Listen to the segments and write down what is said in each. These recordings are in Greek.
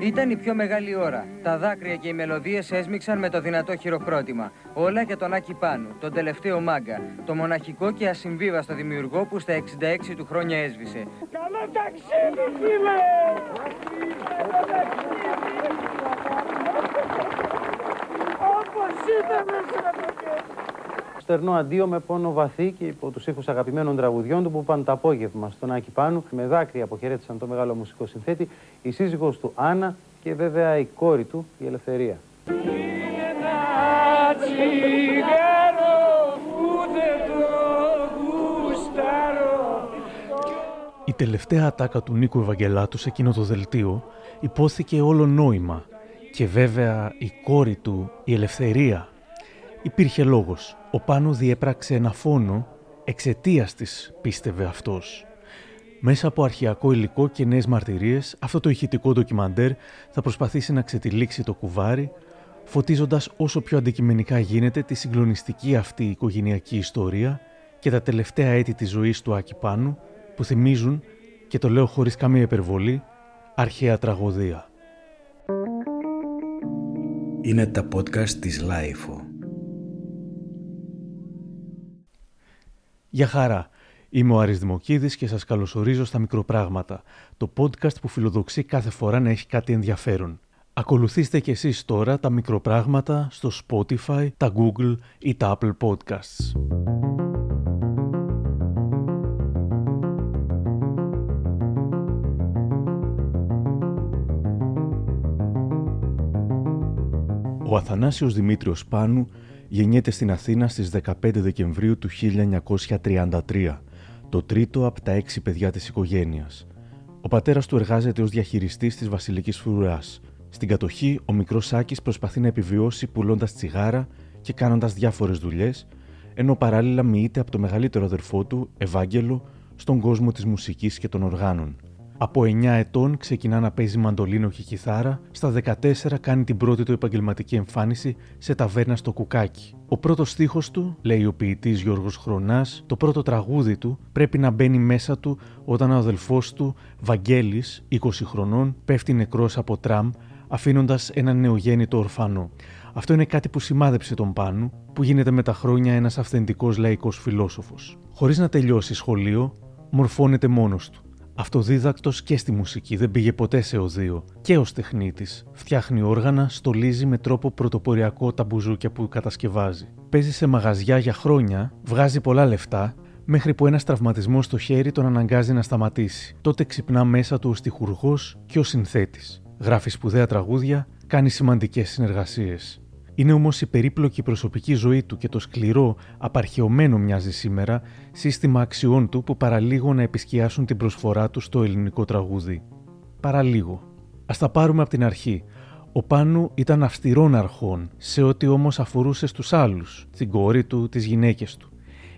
Ήταν η πιο μεγάλη ώρα. Τα δάκρυα και οι μελωδίες έσμιξαν με το δυνατό χειροκρότημα. Όλα για τον Άκη Πάνου, τον τελευταίο μάγκα. Το μοναχικό και ασυμβίβαστο δημιουργό που στα 66 του χρόνια έσβησε. Καλό ταξίδι, φίλε! Όπως ήταν Στερνό αντίο με πόνο βαθύ και υπό τους ήχους αγαπημένων τραγουδιών του που πάνε το απόγευμα στον Άκη Πάνου. Με δάκρυα αποχαιρέτησαν το μεγάλο μουσικό συνθέτη, η σύζυγος του Άννα και βέβαια η κόρη του, η Ελευθερία. Η τελευταία ατάκα του Νίκου Ευαγγελάτου σε εκείνο το δελτίο υπόθηκε όλο νόημα και βέβαια η κόρη του, η Ελευθερία. Υπήρχε λόγος. Ο Πάνου διέπραξε ένα φόνο εξαιτίας της, πίστευε αυτός. Μέσα από αρχειακό υλικό και νέες μαρτυρίες, αυτό το ηχητικό ντοκιμαντέρ θα προσπαθήσει να ξετυλίξει το κουβάρι, φωτίζοντας όσο πιο αντικειμενικά γίνεται τη συγκλονιστική αυτή οικογενειακή ιστορία και τα τελευταία έτη της ζωής του Άκη Πάνου, που θυμίζουν, και το λέω χωρίς καμία υπερβολή, αρχαία τραγωδία. Είναι τα podcast της LiFO. Γεια χαρά. Είμαι ο Άρης Δημοκίδης και σας καλωσορίζω στα Μικροπράγματα, το podcast που φιλοδοξεί κάθε φορά να έχει κάτι ενδιαφέρον. Ακολουθήστε κι εσείς τώρα τα Μικροπράγματα στο Spotify, τα Google ή τα Apple Podcasts. Ο Αθανάσιος Δημήτριος Πάνου γεννιέται στην Αθήνα στις 15 Δεκεμβρίου του 1933, το τρίτο από τα έξι παιδιά της οικογένειας. Ο πατέρας του εργάζεται ως διαχειριστής της Βασιλικής Φρουράς. Στην κατοχή, ο μικρός Σάκης προσπαθεί να επιβιώσει πουλώντας τσιγάρα και κάνοντας διάφορες δουλειές, ενώ παράλληλα μοιείται από το μεγαλύτερο αδερφό του, Ευάγγελο, στον κόσμο της μουσικής και των οργάνων. Από 9 ετών ξεκινά να παίζει μαντολίνο και κιθάρα, στα 14 κάνει την πρώτη του επαγγελματική εμφάνιση σε ταβέρνα στο Κουκάκι. Ο πρώτος στίχος του, λέει ο ποιητής Γιώργος Χρονάς, το πρώτο τραγούδι του πρέπει να μπαίνει μέσα του όταν ο αδελφός του, Βαγγέλης, 20 χρονών, πέφτει νεκρός από τραμ, αφήνοντας έναν νεογέννητο ορφανό. Αυτό είναι κάτι που σημάδεψε τον Πάνου, που γίνεται με τα χρόνια ένας αυθεντικός λαϊκός φιλόσοφος. Χωρίς να τελειώσει σχολείο, μορφώνεται μόνος του. Αυτοδίδακτος και στη μουσική, δεν πήγε ποτέ σε οδείο. Και ως τεχνίτης. Φτιάχνει όργανα, στολίζει με τρόπο πρωτοποριακό τα μπουζούκια που κατασκευάζει. Παίζει σε μαγαζιά για χρόνια, βγάζει πολλά λεφτά, μέχρι που ένας τραυματισμός στο χέρι τον αναγκάζει να σταματήσει. Τότε ξυπνά μέσα του ω τυχουργό και ω συνθέτης. Γράφει σπουδαία τραγούδια, κάνει σημαντικές συνεργασίες. Είναι όμως η περίπλοκη προσωπική ζωή του και το σκληρό, απαρχαιωμένο μοιάζει σήμερα, σύστημα αξιών του που παραλίγο να επισκιάσουν την προσφορά του στο ελληνικό τραγούδι. Παραλίγο. Α τα πάρουμε από την αρχή. Ο Πάνου ήταν αυστηρών αρχών, σε ό,τι όμως αφορούσε στους άλλους, την κόρη του, τις γυναίκες του.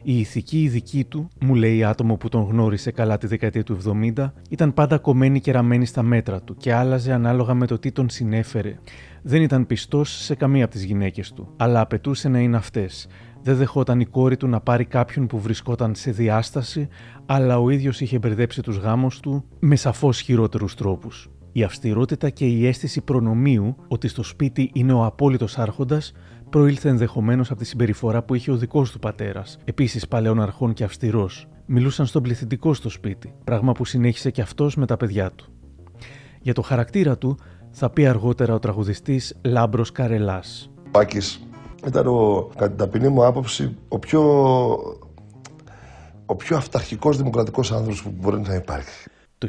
Η ηθική ειδική του, μου λέει άτομο που τον γνώρισε καλά τη δεκαετία του 70, ήταν πάντα κομμένη και ραμμένη στα μέτρα του και άλλαζε ανάλογα με το τι τον συνέφερε. Δεν ήταν πιστός σε καμία από τις γυναίκες του, αλλά απαιτούσε να είναι αυτές. Δεν δεχόταν η κόρη του να πάρει κάποιον που βρισκόταν σε διάσταση, αλλά ο ίδιος είχε μπερδέψει τους γάμους του με σαφώς χειρότερους τρόπους. Η αυστηρότητα και η αίσθηση προνομίου ότι στο σπίτι είναι ο απόλυτος άρχοντας προήλθε ενδεχομένως από τη συμπεριφορά που είχε ο δικός του πατέρας, επίσης παλαιών αρχών και αυστηρός. Μιλούσαν στον πληθυντικό στο σπίτι, πράγμα που συνέχισε και αυτός με τα παιδιά του. Για το χαρακτήρα του θα πει αργότερα ο τραγουδιστής Λάμπρος Καρελάς. Ο Άκης ήταν, ο, κατά την ταπεινή μου άποψη, ο πιο, ο πιο αυταρχικός δημοκρατικός άνθρωπος που μπορεί να υπάρχει. Το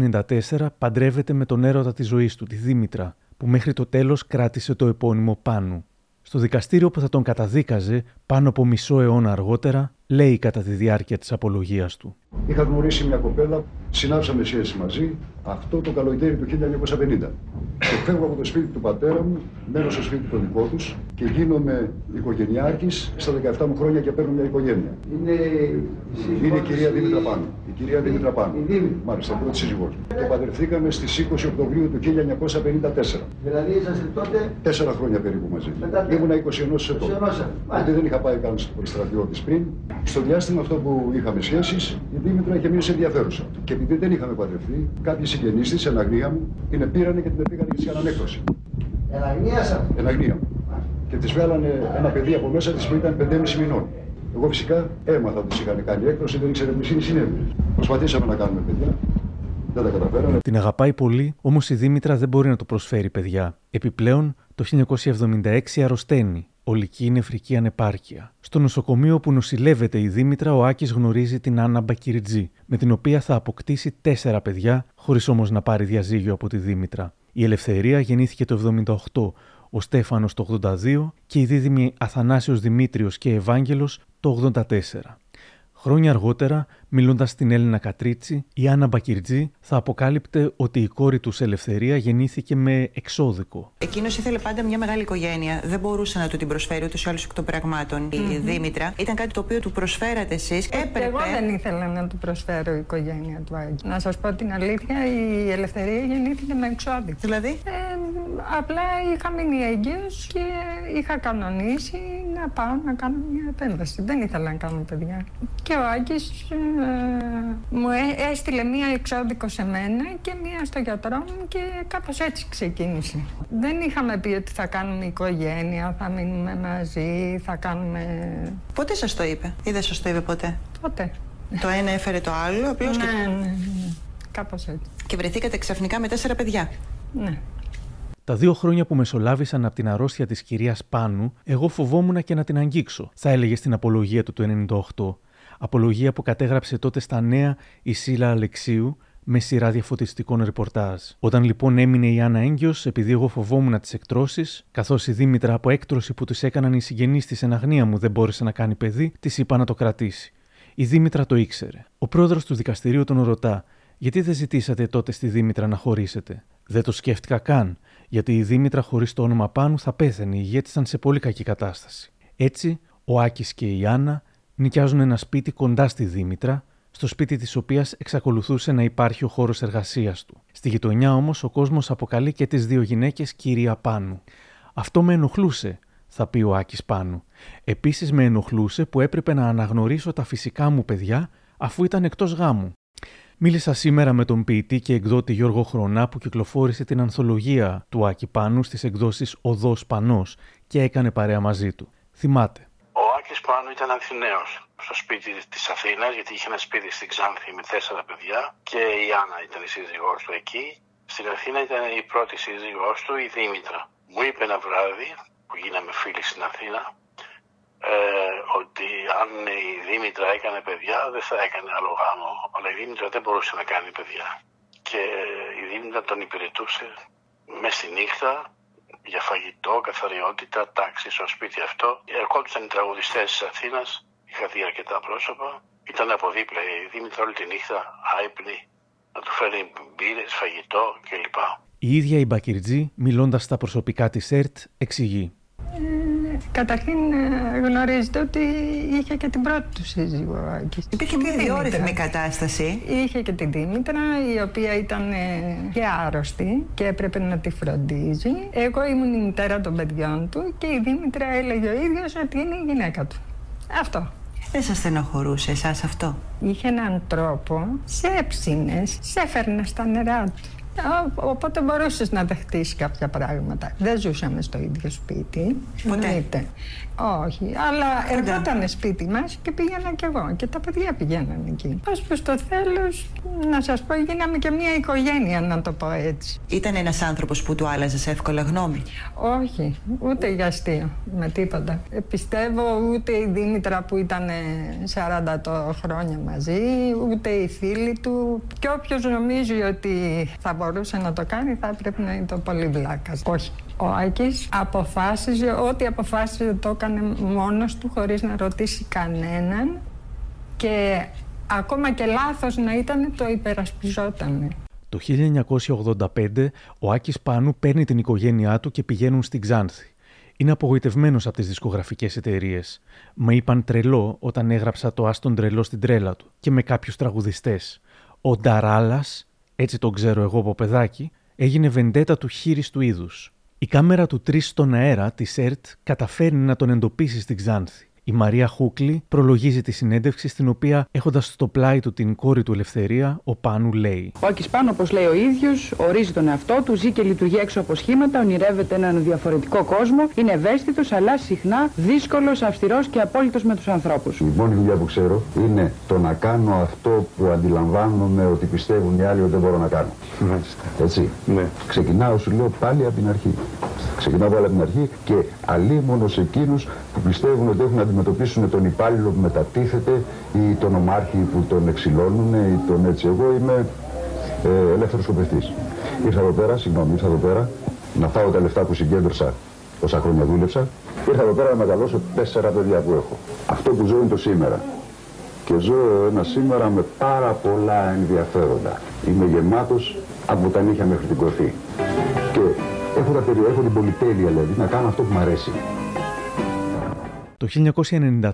1954 παντρεύεται με τον έρωτα της ζωής του, τη Δήμητρα, που μέχρι το τέλος κράτησε το επώνυμο Πάνου. Στο δικαστήριο που θα τον καταδίκαζε πάνω από μισό αιώνα αργότερα, λέει κατά τη διάρκεια της απολογίας του. Είχα γνωρίσει μια κοπέλα, συνάψαμε σχέση μαζί, αυτό το καλοκαίρι του 1950. Και φεύγω από το σπίτι του πατέρα μου, μένω στο σπίτι το δικό τους και γίνομαι οικογενειάρχης στα 17 μου χρόνια και παίρνω μια οικογένεια. Είναι, Είναι η κυρία Δήμητρα Πάνου. Η κυρία Δήμητρα Πάνου. Η Δήμητρα. Μάλιστα, πρώτη σύζυγός μου. Και παντρευθήκαμε στις 20 Οκτωβρίου του 1954. Δηλαδή είσαστε τότε. Τέσσερα χρόνια περίπου μαζί. Μετά- Ήμουνα 21 ετών. 21. Γιατί δεν είχα πάει καν στο στρατιώτης πριν. Στο διάστημα αυτό που είχαμε σχέσεις, η Δήμητρα είχε μείνει σε ενδιαφέρουσα. Και επειδή δεν είχαμε παντρευτεί, κάποιοι συγγενείς της, εν αγνία μου, την πήρανε και την πήγανε και τη ανέκδοση. Εν αγνία σα. Εν αγνία μου. Και της βγάλανε ένα παιδί από μέσα της που ήταν 5,5 μηνών. Εγώ φυσικά έμαθα ότι είχαν κάνει έκδοση, δεν ήξερα τι συνέβη. Προσπαθήσαμε να κάνουμε παιδιά. Δεν τα καταφέραμε. Την αγαπάει πολύ, όμως η Δήμητρα δεν μπορεί να το προσφέρει παιδιά. Επιπλέον, το 1976 αρρωσταίνει ολική νεφρική ανεπάρκεια. Στο νοσοκομείο που νοσηλεύεται η Δήμητρα, ο Άκης γνωρίζει την Άννα Μπακυριτζή, με την οποία θα αποκτήσει τέσσερα παιδιά, χωρίς όμως να πάρει διαζύγιο από τη Δήμητρα. Η Ελευθερία γεννήθηκε το 78, ο Στέφανος το 82 και η δίδυμη Αθανάσιος Δημήτριος και Ευάγγελος το 84. Χρόνια αργότερα, μιλώντας στην Έλληνα Κατρίτσι, η Άννα Μπακυρτζή θα αποκάλυπτε ότι η κόρη τους σε ελευθερία γεννήθηκε με εξώδικο. Εκείνος ήθελε πάντα μια μεγάλη οικογένεια. Δεν μπορούσε να του την προσφέρει ούτως ή άλλως εκ των πραγμάτων. Η Δήμητρα ήταν κάτι το οποίο του προσφέρατε εσείς. Έπρεπε. Εγώ δεν ήθελα να του προσφέρω η οικογένεια του Άγγι. Να σας πω την αλήθεια, η ελευθερία γεννήθηκε με εξώδικο. Δηλαδή; Ε, απλά είχα μείνει έγκυος και είχα κανονίσει να πάω να κάνω μια επέμβαση. Δεν ήθελα να κάνω παιδιά. Και ο Άκης ε, μου έστειλε μία εξώδικο σε μένα και μία στο γιατρό μου και κάπως έτσι ξεκίνησε. Δεν είχαμε πει ότι θα κάνουμε οικογένεια, θα μείνουμε μαζί, θα κάνουμε... Πότε σας το είπε ή δεν σας το είπε ποτέ; Ποτέ. Το ένα έφερε το άλλο, απλώς ναι, και... ναι, ναι, κάπως έτσι. Και βρεθήκατε ξαφνικά με τέσσερα παιδιά. Ναι. Τα δύο χρόνια που μεσολάβησαν από την αρρώστια της κυρίας Πάνου, εγώ φοβόμουν και να την αγγίξω, θα έλεγε στην απολογία του του 98 απολογία που κατέγραψε τότε στα νέα η Σίλα Αλεξίου με σειρά διαφωτιστικών ρεπορτάζ. Όταν λοιπόν έμεινε η Άννα έγκυος, επειδή εγώ φοβόμουν τις εκτρώσεις, καθώς η Δήμητρα από έκτρωση που τη έκαναν οι συγγενείς της εν αγνία μου δεν μπόρεσε να κάνει παιδί, της είπα να το κρατήσει. Η Δήμητρα το ήξερε. Ο πρόεδρος του δικαστηρίου τον ρωτά, γιατί δεν ζητήσατε τότε στη Δήμητρα να χωρίσετε; Δεν το σκέφτηκα καν, γιατί η Δήμητρα χωρίς το όνομα πάνω θα πέθανε, γιατί ήταν σε πολύ κακή κατάσταση. Έτσι, ο Άκης και η Άννα νοικιάζουν ένα σπίτι κοντά στη Δήμητρα, στο σπίτι της οποίας εξακολουθούσε να υπάρχει ο χώρος εργασίας του. Στη γειτονιά όμως ο κόσμος αποκαλεί και τις δύο γυναίκες κυρία Πάνου. Αυτό με ενοχλούσε, θα πει ο Άκης Πάνου. Επίσης με ενοχλούσε που έπρεπε να αναγνωρίσω τα φυσικά μου παιδιά αφού ήταν εκτός γάμου. Μίλησα σήμερα με τον ποιητή και εκδότη Γιώργο Χρονά που κυκλοφόρησε την ανθολογία του Άκη Πάνου στις εκδόσεις «Οδός Πανός» και έκανε παρέα μαζί του. Θυμάται. Άκης πάνω ήταν Αθηναίος στο σπίτι της Αθήνας γιατί είχε ένα σπίτι στην Ξάνθη με τέσσερα παιδιά και η Άννα ήταν η σύζυγός του εκεί. Στην Αθήνα ήταν η πρώτη σύζυγός του η Δήμητρα. Μου είπε ένα βράδυ που γίναμε φίλοι στην Αθήνα ε, ότι αν η Δήμητρα έκανε παιδιά δεν θα έκανε άλλο γάμο. Αλλά η Δήμητρα δεν μπορούσε να κάνει παιδιά. Και η Δήμητρα τον υπηρετούσε μες στη νύχτα για φαγητό, καθαριότητα, τάξη στο σπίτι αυτό. Ερχόντουσαν οι τραγουδιστές της Αθήνας, είχα δει αρκετά πρόσωπα. Ήταν από δίπλα η Δήμητρα όλη τη νύχτα, άϊπνη, να του φέρνει μπύρες, φαγητό κλπ. Η ίδια η Μπακυρτζή, μιλώντας στα προσωπικά της ΕΡΤ, εξηγεί. Καταρχήν ε, γνωρίζετε ότι είχε και την πρώτη του σύζυγο. Υπήρχε μια διόρυθμη κατάσταση. Είχε και την Δήμητρα, η οποία ήταν ε, και άρρωστη και έπρεπε να τη φροντίζει. Εγώ ήμουν η μητέρα των παιδιών του και η Δήμητρα έλεγε ο ίδιος ότι είναι η γυναίκα του. Αυτό. Δεν σας στενοχωρούσε εσάς αυτό; Είχε έναν τρόπο, σε έψινες, σε έφερνε στα νερά του. Οπότε μπορούσες να δεχτείς κάποια πράγματα. Δεν ζούσαμε στο ίδιο σπίτι. Ποτέ. Όχι, αλλά ερχόταν σπίτι μας και πήγαινα κι εγώ. Και τα παιδιά πηγαίναν εκεί. Πώ που στο τέλος, να σας πω, γίναμε και μια οικογένεια, να το πω έτσι. Ήταν ένας άνθρωπος που του άλλαζες εύκολα γνώμη; Όχι, ούτε για αστείο, με τίποτα. Ε, πιστεύω ούτε η Δήμητρα που ήταν 40 χρόνια μαζί, ούτε οι φίλοι του. Και όποιος νομίζει ότι θα μπορούσε να το κάνει, θα πρέπει να είναι το πολύ βλάκας. Όχι. Ο Άκης αποφάσιζε, ό,τι αποφάσιζε το έκανε μόνος του χωρίς να ρωτήσει κανέναν και ακόμα και λάθος να ήταν το υπερασπιζόταν. Το 1985 ο Άκης Πάνου παίρνει την οικογένειά του και πηγαίνουν στην Ξάνθη. Είναι απογοητευμένος από τις δισκογραφικές εταιρείες. Μα είπαν τρελό όταν έγραψα το Άστον τρελό στην τρέλα του και με κάποιους τραγουδιστές. Ο Νταράλας, έτσι τον ξέρω εγώ από παιδάκι, έγινε βεντέτα του χείριστου είδους. Η κάμερα του 3 στον αέρα της ΕΡΤ καταφέρνει να τον εντοπίσει στην Ξάνθη. Η Μαρία Χούκλη προλογίζει τη συνέντευξη στην οποία έχοντας στο πλάι του την κόρη του Ελευθερία, ο Πάνου λέει Ο Άκης Πάνου όπως λέει ο ίδιος, ορίζει τον εαυτό του, ζει και λειτουργεί έξω από σχήματα, ονειρεύεται έναν διαφορετικό κόσμο, είναι ευαίσθητος αλλά συχνά δύσκολος, αυστηρός και απόλυτος με τους ανθρώπους. Η μόνη δουλειά που ξέρω είναι το να κάνω αυτό που αντιλαμβάνομαι ότι πιστεύουν οι άλλοι ότι δεν μπορώ να κάνω. Μάλιστα. Έτσι. Ναι. Ξεκινάω, σου λέω πάλι από την αρχή. Ξεκινάω πάλι από την αρχή και αλίμονος σε εκείνους που πιστεύουν ότι έχουν να αντιμετωπίσουν τον υπάλληλο που μετατίθεται ή τον ομάρχη που τον εξηλώνουν ή τον έτσι. Εγώ είμαι ε, ελεύθερος σκοπευτής. Ήρθα εδώ πέρα, συγγνώμη, ήρθα εδώ πέρα να φάω τα λεφτά που συγκέντρωσα όσα χρόνια δούλεψα. Ήρθα εδώ πέρα να μεγαλώσω τέσσερα παιδιά που έχω. Αυτό που ζω είναι το σήμερα. Και ζω ένα σήμερα με πάρα πολλά ενδιαφέροντα. Είμαι γεμάτος από τα νύχια μέχρι την κορφή. Και έχω, τα, περι- έχω την πολυτέλεια δηλαδή να κάνω αυτό που μου αρέσει. Το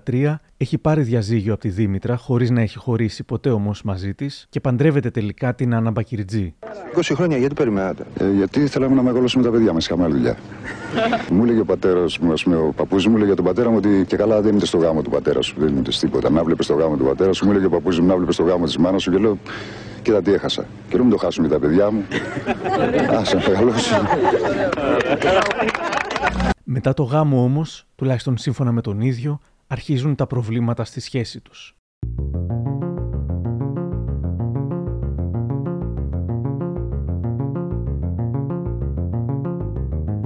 1993 έχει πάρει διαζύγιο από τη Δήμητρα χωρίς να έχει χωρίσει ποτέ όμως μαζί της και παντρεύεται τελικά την Άννα Μπακυρτζή. 20 χρόνια γιατί περιμένατε; Ε, γιατί θέλαμε να μεγαλώσουμε τα παιδιά μας. Είχαμε άλλη δουλειά. μου έλεγε ο πατέρας μου, ας πούμε, ο παππούς μου έλεγε τον πατέρα μου ότι και καλά δεν είμαι στο γάμο του πατέρα σου. Δεν είμαι τίποτα. Να βλέπεις το γάμο του πατέρα σου. Μου έλεγε ο παππούς μου να βλέπεις το γάμο της μάνας σου. Και λέω, κοίτα τι έχασα. Και λέω, μην το χάσουν και τα παιδιά μου. Άσε να μεγαλώσουν. Μετά το γάμο όμως, τουλάχιστον σύμφωνα με τον ίδιο, αρχίζουν τα προβλήματα στη σχέση τους.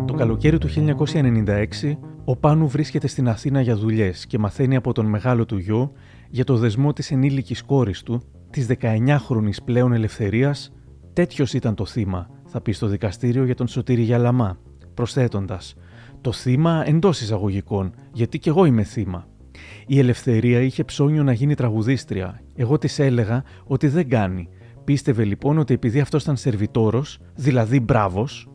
Το καλοκαίρι του 1996, ο Πάνου βρίσκεται στην Αθήνα για δουλειές και μαθαίνει από τον μεγάλο του γιο για το δεσμό της ενήλικης κόρης του, της 19χρονης πλέον ελευθερίας, τέτοιος ήταν το θύμα, θα πει στο δικαστήριο για τον Σωτήρη Γιαλαμά, προσθέτοντας «Το θύμα εντός εισαγωγικών, γιατί κι εγώ είμαι θύμα». Η Ελευθερία είχε ψώνιο να γίνει τραγουδίστρια. Εγώ της έλεγα ότι δεν κάνει. Πίστευε λοιπόν ότι επειδή αυτός ήταν σερβιτόρος, δηλαδή μπράβος,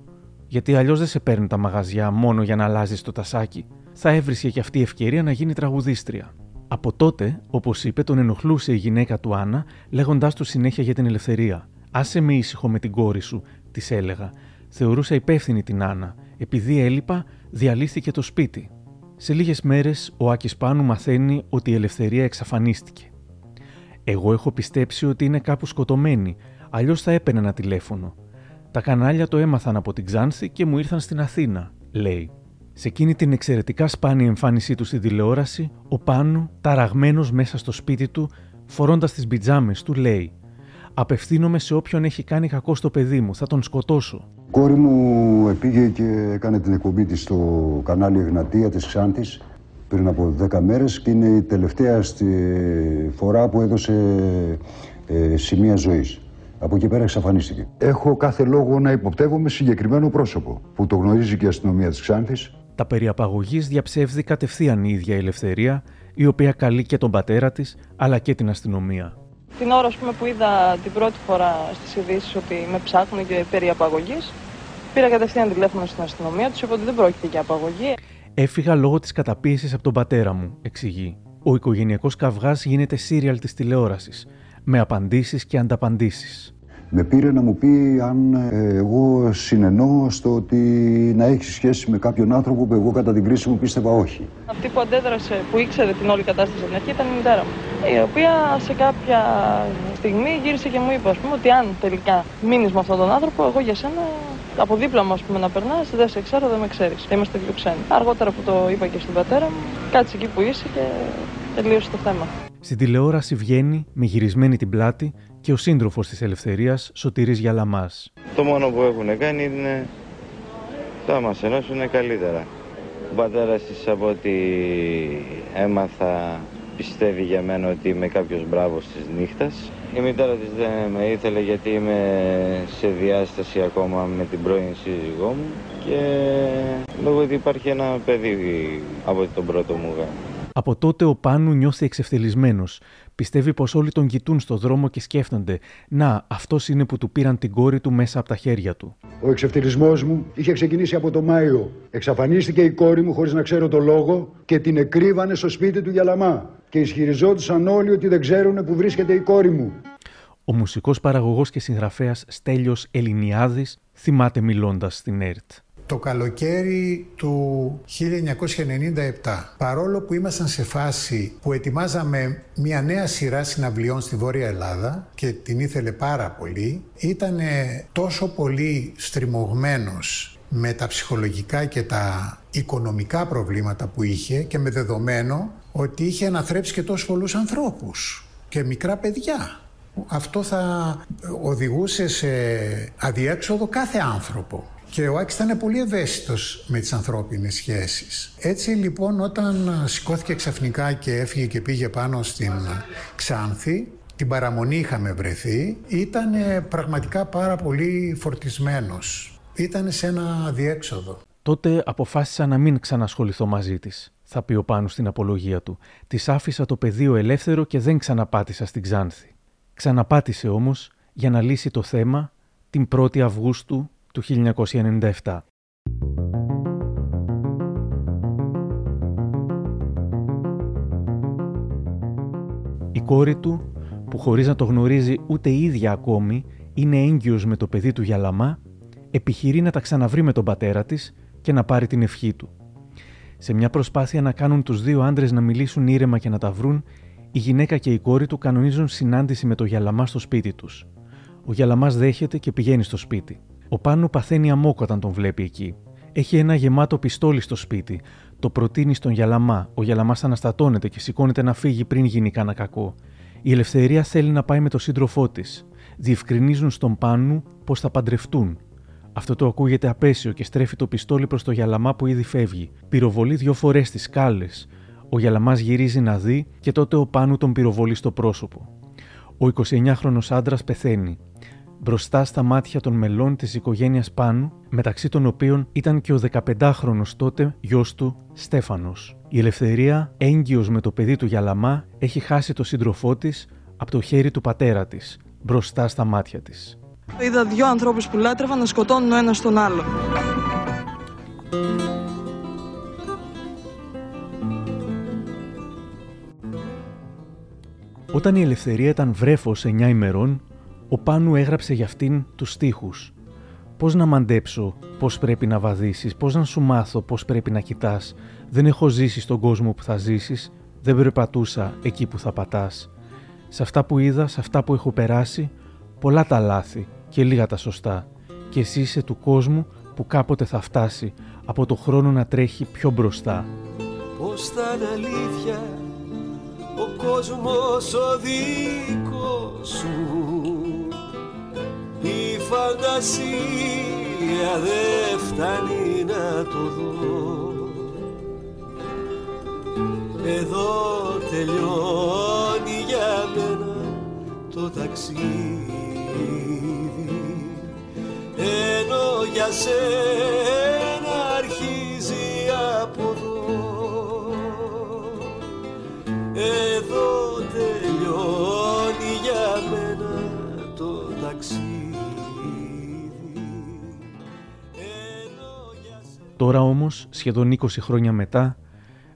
γιατί αλλιώς δεν σε παίρνουν τα μαγαζιά μόνο για να αλλάζεις το τασάκι, θα έβρισκε και αυτή η ευκαιρία να γίνει τραγουδίστρια. Από τότε, όπως είπε, τον ενοχλούσε η γυναίκα του Άννα, λέγοντάς του συνέχεια για την ελευθερία. Άσε με ήσυχο με την κόρη σου, της έλεγα. Θεωρούσα υπεύθυνη την Άννα. Επειδή έλειπα, διαλύθηκε το σπίτι. Σε λίγες μέρες, ο Άκης Πάνου μαθαίνει ότι η ελευθερία εξαφανίστηκε. Εγώ έχω πιστέψει ότι είναι κάπου σκοτωμένη, αλλιώς θα έπαιρνα ένα τηλέφωνο. Τα κανάλια το έμαθαν από την Ξάνθη και μου ήρθαν στην Αθήνα, λέει. Σε εκείνη την εξαιρετικά σπάνια εμφάνισή του στην τηλεόραση, ο Πάνου, ταραγμένος μέσα στο σπίτι του, φορώντας τις πιτζάμες του, λέει «Απευθύνομαι σε όποιον έχει κάνει κακό στο παιδί μου, θα τον σκοτώσω». Η κόρη μου πήγε και έκανε την εκπομπή της στο κανάλι Εγνατία της Ξάνθης πριν από 10 μέρες και είναι η τελευταία στη φορά που έδωσε ε, σημεία ζωής. Από εκεί πέρα εξαφανίστηκε. Έχω κάθε λόγο να υποπτεύομαι συγκεκριμένο πρόσωπο που το γνωρίζει και η αστυνομία της Ξάνθης. Τα περί απαγωγής διαψεύδει κατευθείαν η ίδια η Ελευθερία, η οποία καλεί και τον πατέρα της, αλλά και την αστυνομία. Την ώρα ας πούμε, που είδα την πρώτη φορά στις ειδήσεις ότι με ψάχνουν και περί απαγωγής, πήρα κατευθείαν τηλέφωνο στην αστυνομία, τους είπα ότι δεν πρόκειται για απαγωγή. Έφυγα λόγω της καταπίεσης από τον πατέρα μου, εξηγεί. Ο οικογενειακός καυγάς γίνεται σύριαλ της τηλεόρασης, με απαντήσεις και ανταπαντήσεις. Με πήρε να μου πει αν ε, εγώ συνενώ στο ότι να έχει σχέση με κάποιον άνθρωπο που εγώ κατά την κρίση μου πίστευα όχι. Αυτή που αντέδρασε, που ήξερε την όλη κατάσταση από την αρχή ήταν η μητέρα μου. Η οποία σε κάποια στιγμή γύρισε και μου είπε ας πούμε, ότι αν τελικά μείνεις με αυτόν τον άνθρωπο, εγώ για σένα από δίπλα μου ας πούμε, να περνάς, δεν σε ξέρω, δεν με ξέρεις. Είμαστε δύο ξένοι. Αργότερα που το είπα και στον πατέρα μου, κάτσε εκεί που είσαι και τελείωσε το θέμα. Στην τηλεόραση βγαίνει, με γυρισμένη την πλάτη, και ο σύντροφος της Ελευθερίας, Σωτήρης Γιαλαμάς. Το μόνο που έχουν κάνει είναι θα μας ενώσουν καλύτερα. Ο πατέρας της από ό,τι έμαθα πιστεύει για μένα ότι είμαι κάποιος μπράβος της νύχτας. Η μητέρα της δεν με ήθελε γιατί είμαι σε διάσταση ακόμα με την πρώην σύζυγό μου και λόγω ότι υπάρχει ένα παιδί από τον πρώτο μου γάμο. Από τότε ο Πάνου νιώθει εξευτελισμένος. Πιστεύει πως όλοι τον κοιτούν στο δρόμο και σκέφτονται «Να, αυτός είναι που του πήραν την κόρη του μέσα από τα χέρια του». Ο εξευτελισμός μου είχε ξεκινήσει από το Μάιο. Εξαφανίστηκε η κόρη μου χωρίς να ξέρω το λόγο και την εκρύβανε στο σπίτι του Γιαλαμά. Και ισχυριζόντουσαν όλοι ότι δεν ξέρουν που βρίσκεται η κόρη μου. Ο μουσικός παραγωγός και συγγραφέας Στέλιος Ελληνιάδης θυμάται μιλώντας στην ΕΡΤ. Το καλοκαίρι του 1997. Παρόλο που ήμασταν σε φάση που ετοιμάζαμε μια νέα σειρά συναυλιών στη Βόρεια Ελλάδα και την ήθελε πάρα πολύ, ήταν τόσο πολύ στριμωγμένος με τα ψυχολογικά και τα οικονομικά προβλήματα που είχε και με δεδομένο ότι είχε αναθρέψει και τόσους πολλούς ανθρώπους και μικρά παιδιά. Αυτό θα οδηγούσε σε αδιέξοδο κάθε άνθρωπο. Και ο Άκης ήταν πολύ ευαίσθητος με τις ανθρώπινες σχέσεις. Έτσι λοιπόν όταν σηκώθηκε ξαφνικά και έφυγε και πήγε πάνω στην Ξάνθη, την παραμονή είχαμε βρεθεί, ήταν πραγματικά πάρα πολύ φορτισμένος. Ήταν σε ένα διέξοδο. Τότε αποφάσισα να μην ξανασχοληθώ μαζί της, θα πει ο Πάνου στην απολογία του. Της άφησα το πεδίο ελεύθερο και δεν ξαναπάτησα στην Ξάνθη. Ξαναπάτησε όμως για να λύσει το θέμα την 1η Αυγούστου του 1997. Η κόρη του, που χωρίς να το γνωρίζει ούτε η ίδια ακόμη, είναι έγκυος με το παιδί του Γιαλαμά, επιχειρεί να τα ξαναβρει με τον πατέρα της και να πάρει την ευχή του. Σε μια προσπάθεια να κάνουν τους δύο άντρες να μιλήσουν ήρεμα και να τα βρουν, η γυναίκα και η κόρη του κανονίζουν συνάντηση με το Γιαλαμά στο σπίτι τους. Ο Γιαλαμάς δέχεται και πηγαίνει στο σπίτι. Ο Πάνου παθαίνει αμόκ όταν τον βλέπει εκεί. Έχει ένα γεμάτο πιστόλι στο σπίτι. Το προτείνει στον Γιαλαμά. Ο Γιαλαμάς αναστατώνεται και σηκώνεται να φύγει πριν γίνει κανένα κακό. Η Ελευθερία θέλει να πάει με τον σύντροφό της. Διευκρινίζουν στον Πάνου πώς θα παντρευτούν. Αυτό το ακούγεται απέσιο και στρέφει το πιστόλι προς το Γιαλαμά που ήδη φεύγει. Πυροβολεί δύο φορές τις σκάλες. Ο Γιαλαμάς γυρίζει να δει και τότε ο Πάνου τον πυροβολεί στο πρόσωπο. Ο 29χρονο άντρας πεθαίνει μπροστά στα μάτια των μελών της οικογένειας Πάνου, μεταξύ των οποίων ήταν και ο 15χρονος τότε γιος του Στέφανος. Η Ελευθερία, έγκυος με το παιδί του Γιαλαμά, έχει χάσει το σύντροφό της από το χέρι του πατέρα της, μπροστά στα μάτια της. Είδα δύο ανθρώπους που λάτρευαν να σκοτώνουν ο ένας τον άλλο. Όταν η Ελευθερία ήταν βρέφος 9 ημερών, ο Πάνου έγραψε για αυτήν τους στίχους. Πώς να μαντέψω, πώς πρέπει να βαδίσεις, πώς να σου μάθω, πώς πρέπει να κοιτάς. Δεν έχω ζήσει στον κόσμο που θα ζήσεις, δεν περπατούσα εκεί που θα πατάς. Σε αυτά που είδα, σε αυτά που έχω περάσει, πολλά τα λάθη και λίγα τα σωστά. Και εσύ είσαι του κόσμου που κάποτε θα φτάσει, από το χρόνο να τρέχει πιο μπροστά. Πώς θα είναι αλήθεια ο κόσμος ο δικός σου η φαντασία δεν φτάνει να το δω. Εδώ τελειώνει για μένα το ταξίδι. Ενώ για σένα Τώρα όμως, σχεδόν 20 χρόνια μετά,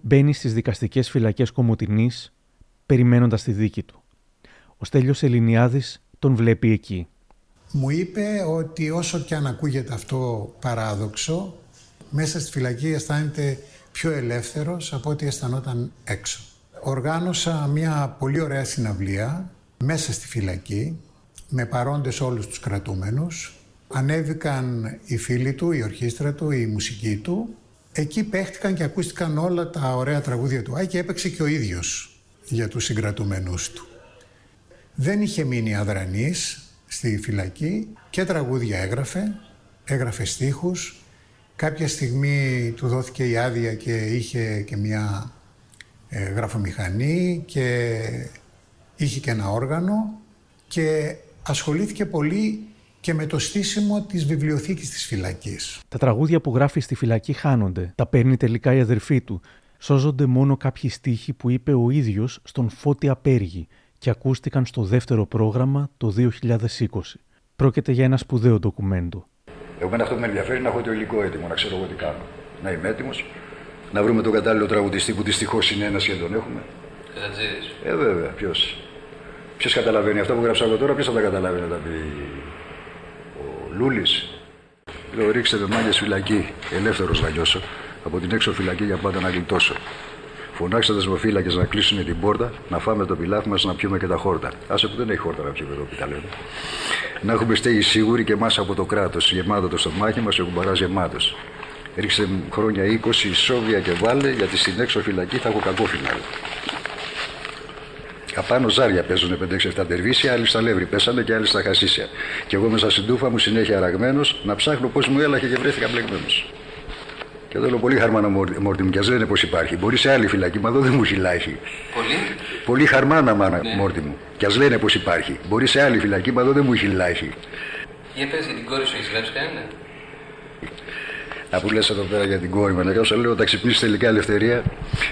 μπαίνει στις δικαστικές φυλακές Κομωτινής, περιμένοντας τη δίκη του. Ο Στέλιος Ελληνιάδης τον βλέπει εκεί. Μου είπε ότι όσο και αν ακούγεται αυτό παράδοξο, μέσα στη φυλακή αισθάνεται πιο ελεύθερος από ό,τι αισθανόταν έξω. Οργάνωσα μια πολύ ωραία συναυλία μέσα στη φυλακή, με παρόντες όλους τους κρατούμενους, Ανέβηκαν οι φίλοι του, η ορχήστρα του, η μουσική του. Εκεί παίχτηκαν και ακούστηκαν όλα τα ωραία τραγούδια του. Άι και έπαιξε και ο ίδιος για τους συγκρατουμένους του. Δεν είχε μείνει αδρανής στη φυλακή και τραγούδια έγραφε, έγραφε στίχους. Κάποια στιγμή του δόθηκε η άδεια και είχε και μια ε, γραφομηχανή και είχε και ένα όργανο και ασχολήθηκε πολύ και με το στήσιμο της βιβλιοθήκης της φυλακής. Τα τραγούδια που γράφει στη φυλακή χάνονται. Τα παίρνει τελικά η αδερφή του. Σώζονται μόνο κάποιοι στίχοι που είπε ο ίδιος στον Φώτη Απέργη και ακούστηκαν στο δεύτερο πρόγραμμα το 2020. Πρόκειται για ένα σπουδαίο ντοκουμέντο. Εγώ αυτό που με ενδιαφέρει να έχω το υλικό έτοιμο, να ξέρω εγώ τι κάνω. Να είμαι έτοιμος, να βρούμε τον κατάλληλο τραγουδιστή που δυστυχώς είναι ένας και τον έχουμε. Ε, βέβαια, ποιος. Ποιος καταλαβαίνει αυτό που γράψα εγώ τώρα, ποιος θα τα καταλάβει να τα πει; Λούλης. Λέω ρίξτε με μάγια φυλακή. Ελεύθερος να λιώσω. Από την έξω φυλακή για πάντα να γλιτώσω. Φωνάξτε δεσμοφύλακε να κλείσουν την πόρτα, να φάμε το πιλάφι μας, να πιούμε και τα χόρτα. Άσε που δεν έχει χόρτα να πιούμε εδώ που τα λέμε. Να έχουμε στέγη σίγουρη και εμάς από το κράτος. Γεμάτο το στομάχι μας, ο κουμπαρά γεμάτος. Ρίξτε χρόνια 20 σόβια και βάλε, γιατί στην έξω φυλακή θα έχω κακό φινάλι. Απάνω ζάρια παίζουν 5-6-7 τερβίσια, άλλοι στα λεύρη πέσανε και άλλοι στα χασίσια. Και εγώ μέσα στην τούφα μου συνέχεια αραγμένος να ψάχνω πώς μου έλαχε και βρέθηκα μπλεγμένος. Και εδώ λέω πολύ χαρμάνα μόρτι μου, και ας λένε πω υπάρχει. Μπορεί σε άλλη φυλακή, μα εδώ δεν μου έχει λάχει. Πολύ; Πολύ χαρμάνα μάνα ναι. μόρτι μου. Και ας λένε πω υπάρχει. Μπορεί σε άλλη φυλακή, μα εδώ δεν μου έχει λάχει. Για πες για την κόρη σου, έχεις γράψει κανένα; Να που λες εδώ πέρα για την κόρη μου, να σου λέω, όταν ξυπνήσεις τελικά ελευθερία,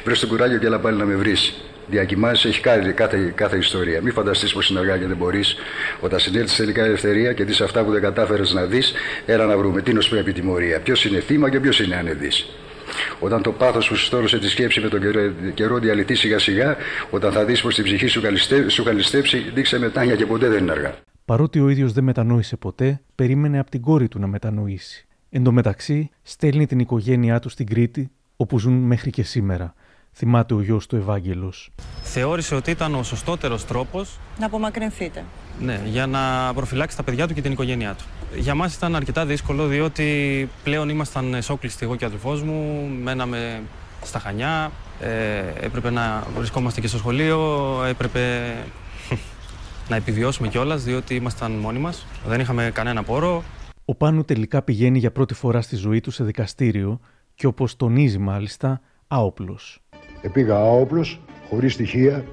βρες το κουράγιο και έλα πάλι να με βρεις. Διακοιμάσει έχει κάθε, κάθε, κάθε ιστορία. Μην φανταστείς πω είναι αργά και δεν μπορείς. Όταν συνέλθεις τελικά ελευθερία και δεις αυτά που δεν κατάφερες να δεις, έλα να βρούμε τι πρέπει τιμωρία. Ποιος είναι θύμα και ποιος είναι ανεδή. Όταν το πάθος που συστόρωσε τη σκέψη με τον καιρό, καιρό διαλυθεί σιγά σιγά, όταν θα δεις πως την ψυχή σου, καλυστέ, σου καλυστέψει, δείξε μετάνια και ποτέ δεν είναι αργά. Παρότι ο ίδιος δεν μετανόησε ποτέ, περίμενε από την κόρη του να μετανοήσει. Εν τω μεταξύ, στέλνει την οικογένειά του στην Κρήτη, όπου ζουν μέχρι και σήμερα. Θυμάται ο γιος του Ευάγγελος. Θεώρησε ότι ήταν ο σωστότερος τρόπος... Να απομακρυνθείτε. Ναι, για να προφυλάξει τα παιδιά του και την οικογένειά του. Για μας ήταν αρκετά δύσκολο, διότι πλέον ήμασταν σόκλειστοι εγώ και ο αδελφός μου, μέναμε στα Χανιά, ε, έπρεπε να βρισκόμαστε και στο σχολείο, έπρεπε να επιβιώσουμε κιόλας, διότι ήμασταν μόνοι μας, δεν είχαμε κανένα πόρο. Ο Πάνου τελικά πηγαίνει για πρώτη φορά στη ζωή του σε δικαστήριο και όπως τονίζει μάλιστα, άοπλος. Επήγα άοπλος, χωρίς στοιχεία,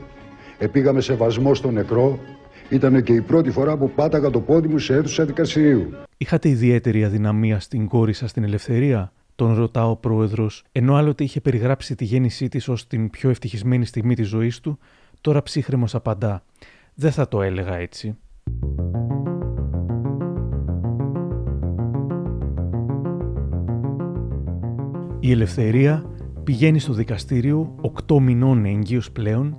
επήγα με σεβασμό στο νεκρό, ήταν και η πρώτη φορά που πάταγα το πόδι μου σε αίθουσα δικαστηρίου. Είχατε ιδιαίτερη αδυναμία στην κόρη σας στην ελευθερία, τον ρωτά ο πρόεδρος, ενώ άλλοτε είχε περιγράψει τη γέννησή της ως την πιο ευτυχισμένη στιγμή της ζωής του, τώρα ψύχρεμος απαντά. Δεν θα το έλεγα έτσι. Η ελευθερία πηγαίνει στο δικαστήριο 8 μηνών έγκυος πλέον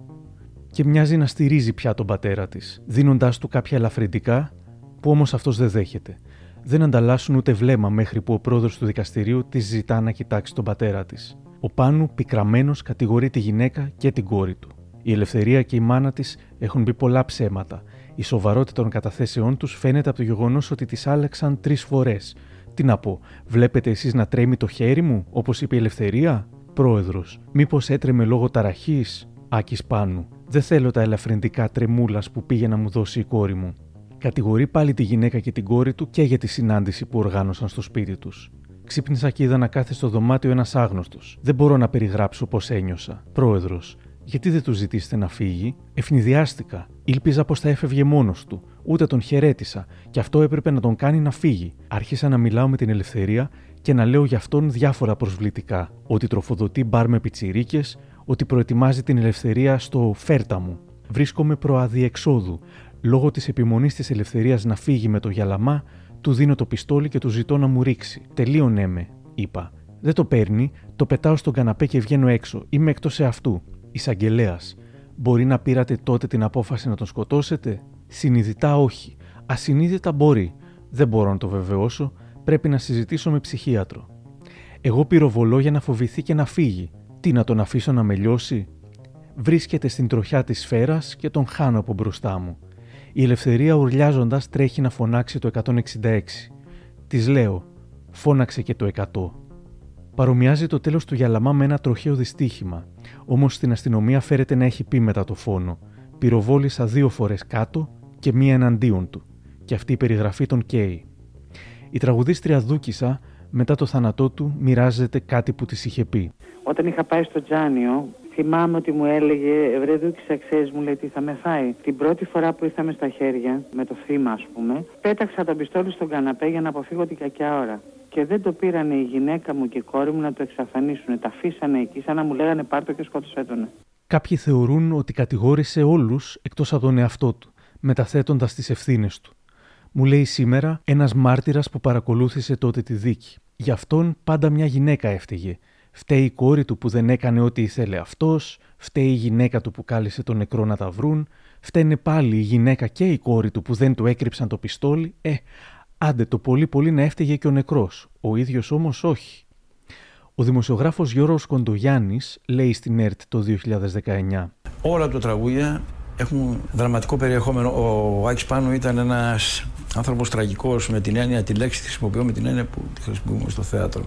και μοιάζει να στηρίζει πια τον πατέρα της, δίνοντάς του κάποια ελαφρυντικά που όμως αυτός δεν δέχεται. Δεν ανταλλάσσουν ούτε βλέμμα μέχρι που ο πρόεδρος του δικαστηρίου της ζητά να κοιτάξει τον πατέρα της. Ο Πάνου, πικραμένος, κατηγορεί τη γυναίκα και την κόρη του. Η ελευθερία και η μάνα της έχουν πει πολλά ψέματα. Η σοβαρότητα των καταθέσεών τους φαίνεται από το γεγονός ότι τις άλεξαν τρεις φορές. Τι να πω, βλέπετε εσείς να τρέμει το χέρι μου, όπως είπε η Ελευθερία, πρόεδρος. Μήπως έτρεμε λόγω ταραχής, Άκης Πάνου. Δεν θέλω τα ελαφρυντικά τρεμούλας που πήγε να μου δώσει η κόρη μου. Κατηγορεί πάλι τη γυναίκα και την κόρη του και για τη συνάντηση που οργάνωσαν στο σπίτι τους. Ξύπνησα και είδα να κάθεται στο δωμάτιο ένας άγνωστος. Δεν μπορώ να περιγράψω πώς ένιωσα. Πρόεδρος, γιατί δεν του ζητήσετε να φύγει, ευνηδιάστηκα. Ήλπιζα πως θα έφευγε μόνος του. Ούτε τον χαιρέτησα, και αυτό έπρεπε να τον κάνει να φύγει. Άρχισα να μιλάω με την ελευθερία και να λέω για αυτόν διάφορα προσβλητικά. Ότι τροφοδοτεί μπαρ με πιτσιρίκες, ότι προετοιμάζει την ελευθερία στο φέρτα μου. Βρίσκομαι προαδιεξόδου. Λόγω της επιμονής της ελευθερίας να φύγει με το γυαλαμά, του δίνω το πιστόλι και του ζητώ να μου ρίξει. Τελείωνε με, είπα. Δεν το παίρνει, το πετάω στον καναπέ και βγαίνω έξω. Είμαι εκτός αυτού. Εισαγγελέας. Μπορεί να πήρατε τότε την απόφαση να τον σκοτώσετε; Συνειδητά όχι. Ασυνείδητα μπορεί. Δεν μπορώ να το βεβαιώσω. Πρέπει να συζητήσω με ψυχίατρο. Εγώ πυροβολώ για να φοβηθεί και να φύγει. Τι να τον αφήσω να με λιώσει; Βρίσκεται στην τροχιά της σφαίρας και τον χάνω από μπροστά μου. Η ελευθερία ουρλιάζοντας τρέχει να φωνάξει το 166. Της λέω, φώναξε και το 100. Παρομοιάζει το τέλος του Γιαλαμά με ένα τροχαίο δυστύχημα. Όμως στην αστυνομία φέρεται να έχει πει μετά το φόνο. Πυροβόλησα δύο φορές κάτω και μία εναντίον του. Και αυτή η περιγραφή τον καίει. Η τραγουδίστρια Δούκησα μετά το θάνατό του μοιράζεται κάτι που της είχε πει. Όταν είχα πάει στο Τζάνιο, θυμάμαι ότι μου έλεγε Βρε Δούκησα, ξέρεις, μου λέει τι θα με φάει. Την πρώτη φορά που ήρθαμε στα χέρια, με το θύμα, ας πούμε, πέταξα τον πιστόλι στον καναπέ για να αποφύγω την κακιά ώρα. Και δεν το πήρανε η γυναίκα μου και η κόρη μου να το εξαφανίσουν. Τα αφήσανε εκεί, σαν να μου λέγανε πάρτο και σκότωσέ τον. Κάποιοι θεωρούν ότι κατηγόρησε όλους εκτός από τον εαυτό του, μεταθέτοντας τις ευθύνες του. Μου λέει σήμερα ένας μάρτυρας που παρακολούθησε τότε τη δίκη. Γι' αυτόν πάντα μια γυναίκα έφταιγε. Φταίει η κόρη του που δεν έκανε ό,τι ήθελε αυτός, φταίει η γυναίκα του που κάλεσε τον νεκρό να τα βρουν, φταίνε πάλι η γυναίκα και η κόρη του που δεν του έκρυψαν το πιστόλι. Ε, Άντε το πολύ πολύ να έφταιγε και ο νεκρός, ο ίδιος όμως όχι. Ο δημοσιογράφος Γιώργος Κοντογιάννης λέει στην ΕΡΤ το 2019. Όλα τα τραγούδια έχουν δραματικό περιεχόμενο. Ο Άκης Πάνου ήταν ένας άνθρωπος τραγικός με την έννοια, τη λέξη τη χρησιμοποιώ με την έννοια που τη χρησιμοποιούμε στο θέατρο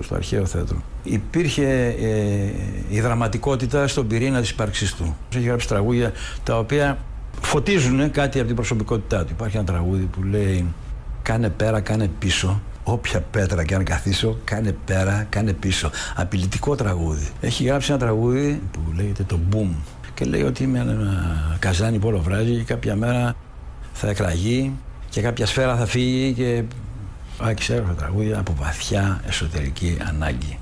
στο αρχαίο θέατρο. Υπήρχε ε, η δραματικότητα στον πυρήνα της ύπαρξής του. Έχει γράψει τραγούδια τα οποία φωτίζουν κάτι από την προσωπικότητά του. Υπάρχει ένα τραγούδι που λέει «Κάνε πέρα, κάνε πίσω, όποια πέτρα και αν καθίσω, κάνε πέρα, κάνε πίσω». Απειλητικό τραγούδι. Έχει γράψει ένα τραγούδι που λέγεται το «Boom» και λέει ότι είμαι ένα καζάνι που όλο βράζει και κάποια μέρα θα εκραγεί και κάποια σφαίρα θα φύγει και Άκη έγραφε τραγούδια από βαθιά εσωτερική ανάγκη.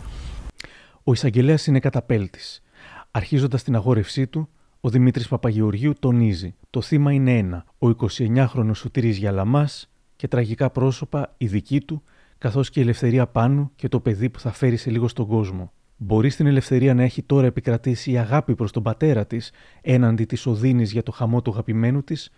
Ο εισαγγελέας είναι καταπέλτης. Αρχίζοντας την αγόρευσή του, ο Δημήτρης Παπαγεωργίου τονίζει: Το θύμα είναι ένα, ο 29χρονο Σωτήρης Γιαλαμάς και τραγικά πρόσωπα η δική του, καθώς και η ελευθερία πάνω και το παιδί που θα φέρει σε λίγο στον κόσμο. Μπορεί στην ελευθερία να έχει τώρα επικρατήσει η αγάπη προς τον πατέρα της έναντι της οδύνης για το χαμό του αγαπημένου της,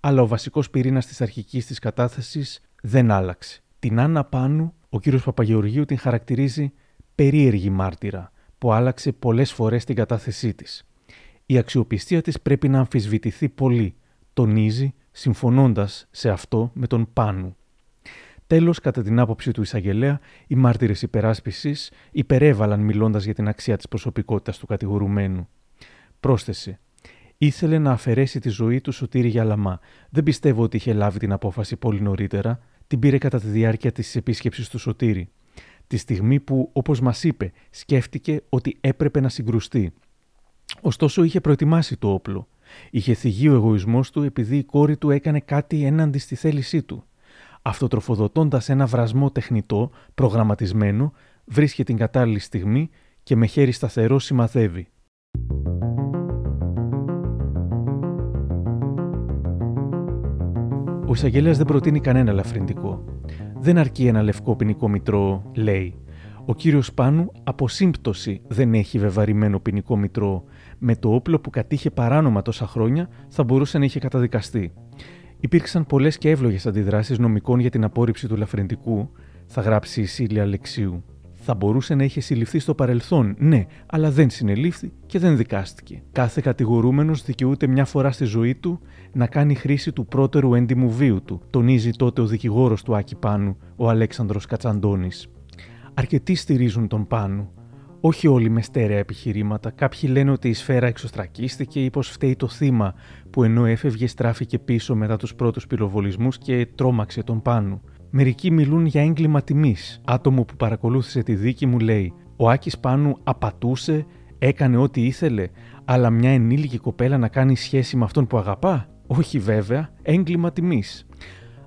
αλλά ο βασικός πυρήνας της αρχικής της κατάθεσης δεν άλλαξε. Την Άννα Πάνου, ο κύριος Παπαγεωργίου την χαρακτηρίζει περίεργη μάρτυρα, που άλλαξε πολλές φορές την κατάθεσή της. Η αξιοπιστία της πρέπει να αμφισβητηθεί πολύ, τονίζει, συμφωνώντας σε αυτό με τον Πάνου. Τέλος, κατά την άποψη του εισαγγελέα, οι μάρτυρες υπεράσπισης υπερέβαλαν μιλώντας για την αξία της προσωπικότητας του κατηγορουμένου. Πρόσθεσε. Ήθελε να αφαιρέσει τη ζωή του Σωτήρη Γιαλαμά. Δεν πιστεύω ότι είχε λάβει την απόφαση πολύ νωρίτερα την πήρε κατά τη διάρκεια της επίσκεψης του Σωτήρη. Τη στιγμή που, όπως μας είπε, σκέφτηκε ότι έπρεπε να συγκρουστεί. Ωστόσο είχε προετοιμάσει το όπλο. Είχε θυγεί ο εγωισμός του επειδή η κόρη του έκανε κάτι έναντι στη θέλησή του. Αυτοτροφοδοτώντας ένα βρασμό τεχνητό, προγραμματισμένο, βρίσκει την κατάλληλη στιγμή και με χέρι σταθερό σημαδεύει. Ο εισαγγελέας δεν προτείνει κανένα ελαφρυντικό. Δεν αρκεί ένα λευκό ποινικό μητρό, λέει. Ο κύριος Πάνου από σύμπτωση δεν έχει βεβαρημένο ποινικό μητρό. Με το όπλο που κατήχε παράνομα τόσα χρόνια θα μπορούσε να είχε καταδικαστεί. Υπήρξαν πολλές και εύλογες αντιδράσεις νομικών για την απόρριψη του ελαφρυντικού, θα γράψει η Σίλια Αλεξίου. Θα μπορούσε να είχε συλληφθεί στο παρελθόν, ναι, αλλά δεν συνελήφθη και δεν δικάστηκε. Κάθε κατηγορούμενος δικαιούται μια φορά στη ζωή του να κάνει χρήση του πρώτερου έντιμου βίου του, τονίζει τότε ο δικηγόρος του Άκη Πάνου, ο Αλέξανδρος Κατσαντώνης. Αρκετοί στηρίζουν τον Πάνου. Όχι όλοι με στέρεα επιχειρήματα. Κάποιοι λένε ότι η σφαίρα εξωστρακίστηκε ή πως φταίει το θύμα που ενώ έφευγε στράφηκε πίσω μετά τους πρώτους πυροβολισμούς και τρόμαξε τον Πάνου. Μερικοί μιλούν για έγκλημα τιμής. Άτομο που παρακολούθησε τη δίκη μου λέει: Ο Άκης Πάνου απατούσε, έκανε ό,τι ήθελε, αλλά μια ενήλικη κοπέλα να κάνει σχέση με αυτόν που αγαπά. Όχι βέβαια, έγκλημα τιμής.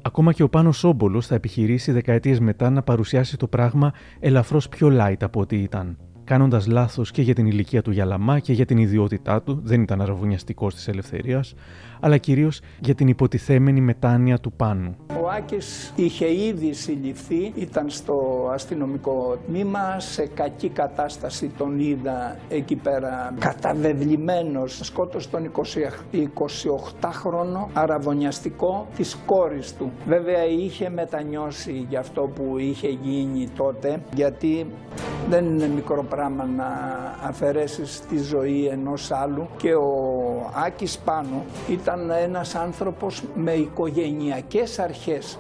Ακόμα και ο Πάνος Όμπολο θα επιχειρήσει δεκαετίες μετά να παρουσιάσει το πράγμα ελαφρώς πιο light από ό,τι ήταν κάνοντας λάθος και για την ηλικία του Γιαλαμά και για την ιδιότητά του, δεν ήταν αραβωνιαστικός της ελευθερίας, αλλά κυρίως για την υποτιθέμενη μετάνοια του Πάνου. Ο Άκης είχε ήδη συλληφθεί, ήταν στο αστυνομικό τμήμα, σε κακή κατάσταση τον είδα εκεί πέρα καταβεβλημένος. Σκότωσε τον 28χρονο αραβωνιαστικό της κόρης του. Βέβαια είχε μετανιώσει για αυτό που είχε γίνει τότε, γιατί δεν είναι μικρό πράγμα να αφαιρέσεις τη ζωή ενός άλλου και ο Άκης Πάνου ήταν ένας άνθρωπος με οικογενειακές αρχές.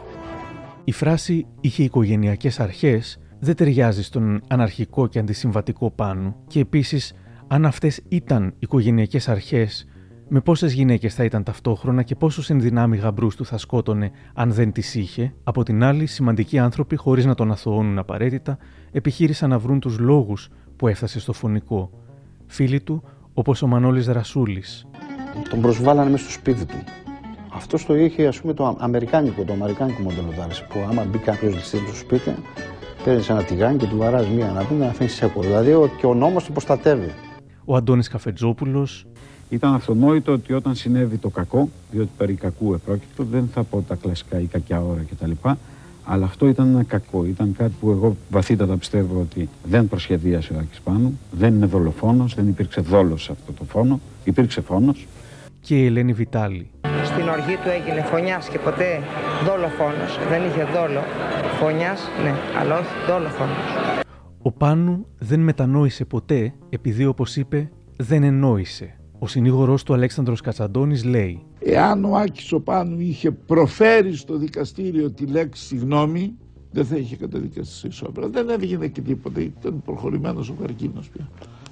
Η φράση «είχε οικογενειακές αρχές» δεν ταιριάζει στον αναρχικό και αντισυμβατικό Πάνου και επίσης αν αυτές ήταν οικογενειακές αρχές με πόσες γυναίκες θα ήταν ταυτόχρονα και πόσους ενδυνάμει γαμπρούς του θα σκότωνε αν δεν τις είχε; Από την άλλη, σημαντικοί άνθρωποι, χωρίς να τον αθωώνουν απαραίτητα, επιχείρησαν να βρουν τους λόγους που έφτασε στο φωνικό. Φίλοι του, όπως ο Μανώλης Ρασούλη. Τον προσβάλανε μέσα στο σπίτι του. Αυτός το είχε, ας πούμε, το αμερικάνικο, το αμερικάνικο μοντέλο τάξη. Που άμα μπει κάποιος ληστής στο σπίτι, παίρνεις ένα τηγάνι και του βαράζει μία να πούμε να αφήνεις σέκο. Δηλαδή και ο νόμος την προστατεύει. Ο Αντώνης Καφετζόπουλος. Ήταν αυτονόητο ότι όταν συνέβη το κακό, διότι περί κακού επρόκειτο, δεν θα πω τα κλασικά ή κακιά ώρα κτλ. Αλλά αυτό ήταν ένα κακό. Ήταν κάτι που εγώ βαθύτατα πιστεύω ότι δεν προσχεδίασε ο Άκης Πάνου, δεν είναι δολοφόνος, δεν υπήρξε δόλος σε αυτό το φόνο, υπήρξε φόνος. Και η Ελένη Βιτάλη. στην οργή του έγινε φωνιάς και ποτέ δόλοφόνος. Δεν είχε δόλο. Φωνιάς, ναι, αλλά όχι δόλοφόνος. Ο Πάνου δεν μετανόησε ποτέ επειδή όπως είπε δεν εννόησε. Ο συνήγορός του Αλέξανδρος Κατσαντώνης λέει Εάν ο Άκης ο Πάνου είχε προφέρει στο δικαστήριο τη λέξη συγγνώμη δεν θα είχε καταδικαστεί σε ισόπερα. Δεν έβγαινε και τίποτα. Ήταν προχωρημένος ο καρκίνος πια.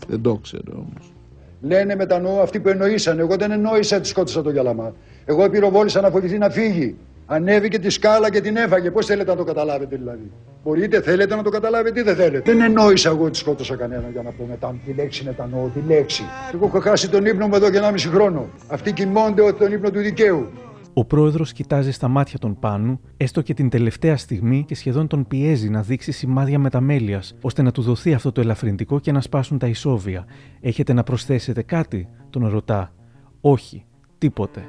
Δεν το ξέρω όμως. Λένε μετανοώ αυτοί που εννοήσαν. Εγώ δεν εννοήσα ότι σκότωσα τον Γιαλαμά. Εγώ πυροβόλησα να φοβηθεί να φύγει. Ανέβηκε τη σκάλα και την έφαγε. Πώς θέλετε να το καταλάβετε δηλαδή; Μπορείτε, θέλετε να το καταλάβετε ή δεν θέλετε; Δεν εννοήσα εγώ ότι σκότωσα κανέναν για να πω μετά τη λέξη μετανοώ, τη λέξη. Εγώ έχω χάσει τον ύπνο μου εδώ και 1,5 χρόνο. Αυτοί κοιμώνται ότι τον ύπνο του δικαίου. Ο πρόεδρος κοιτάζει στα μάτια των Πάνου, έστω και την τελευταία στιγμή και σχεδόν τον πιέζει να δείξει σημάδια μεταμέλειας, ώστε να του δοθεί αυτό το ελαφρυντικό και να σπάσουν τα ισόβια. Έχετε να προσθέσετε κάτι, τον ρωτά. Όχι, τίποτε.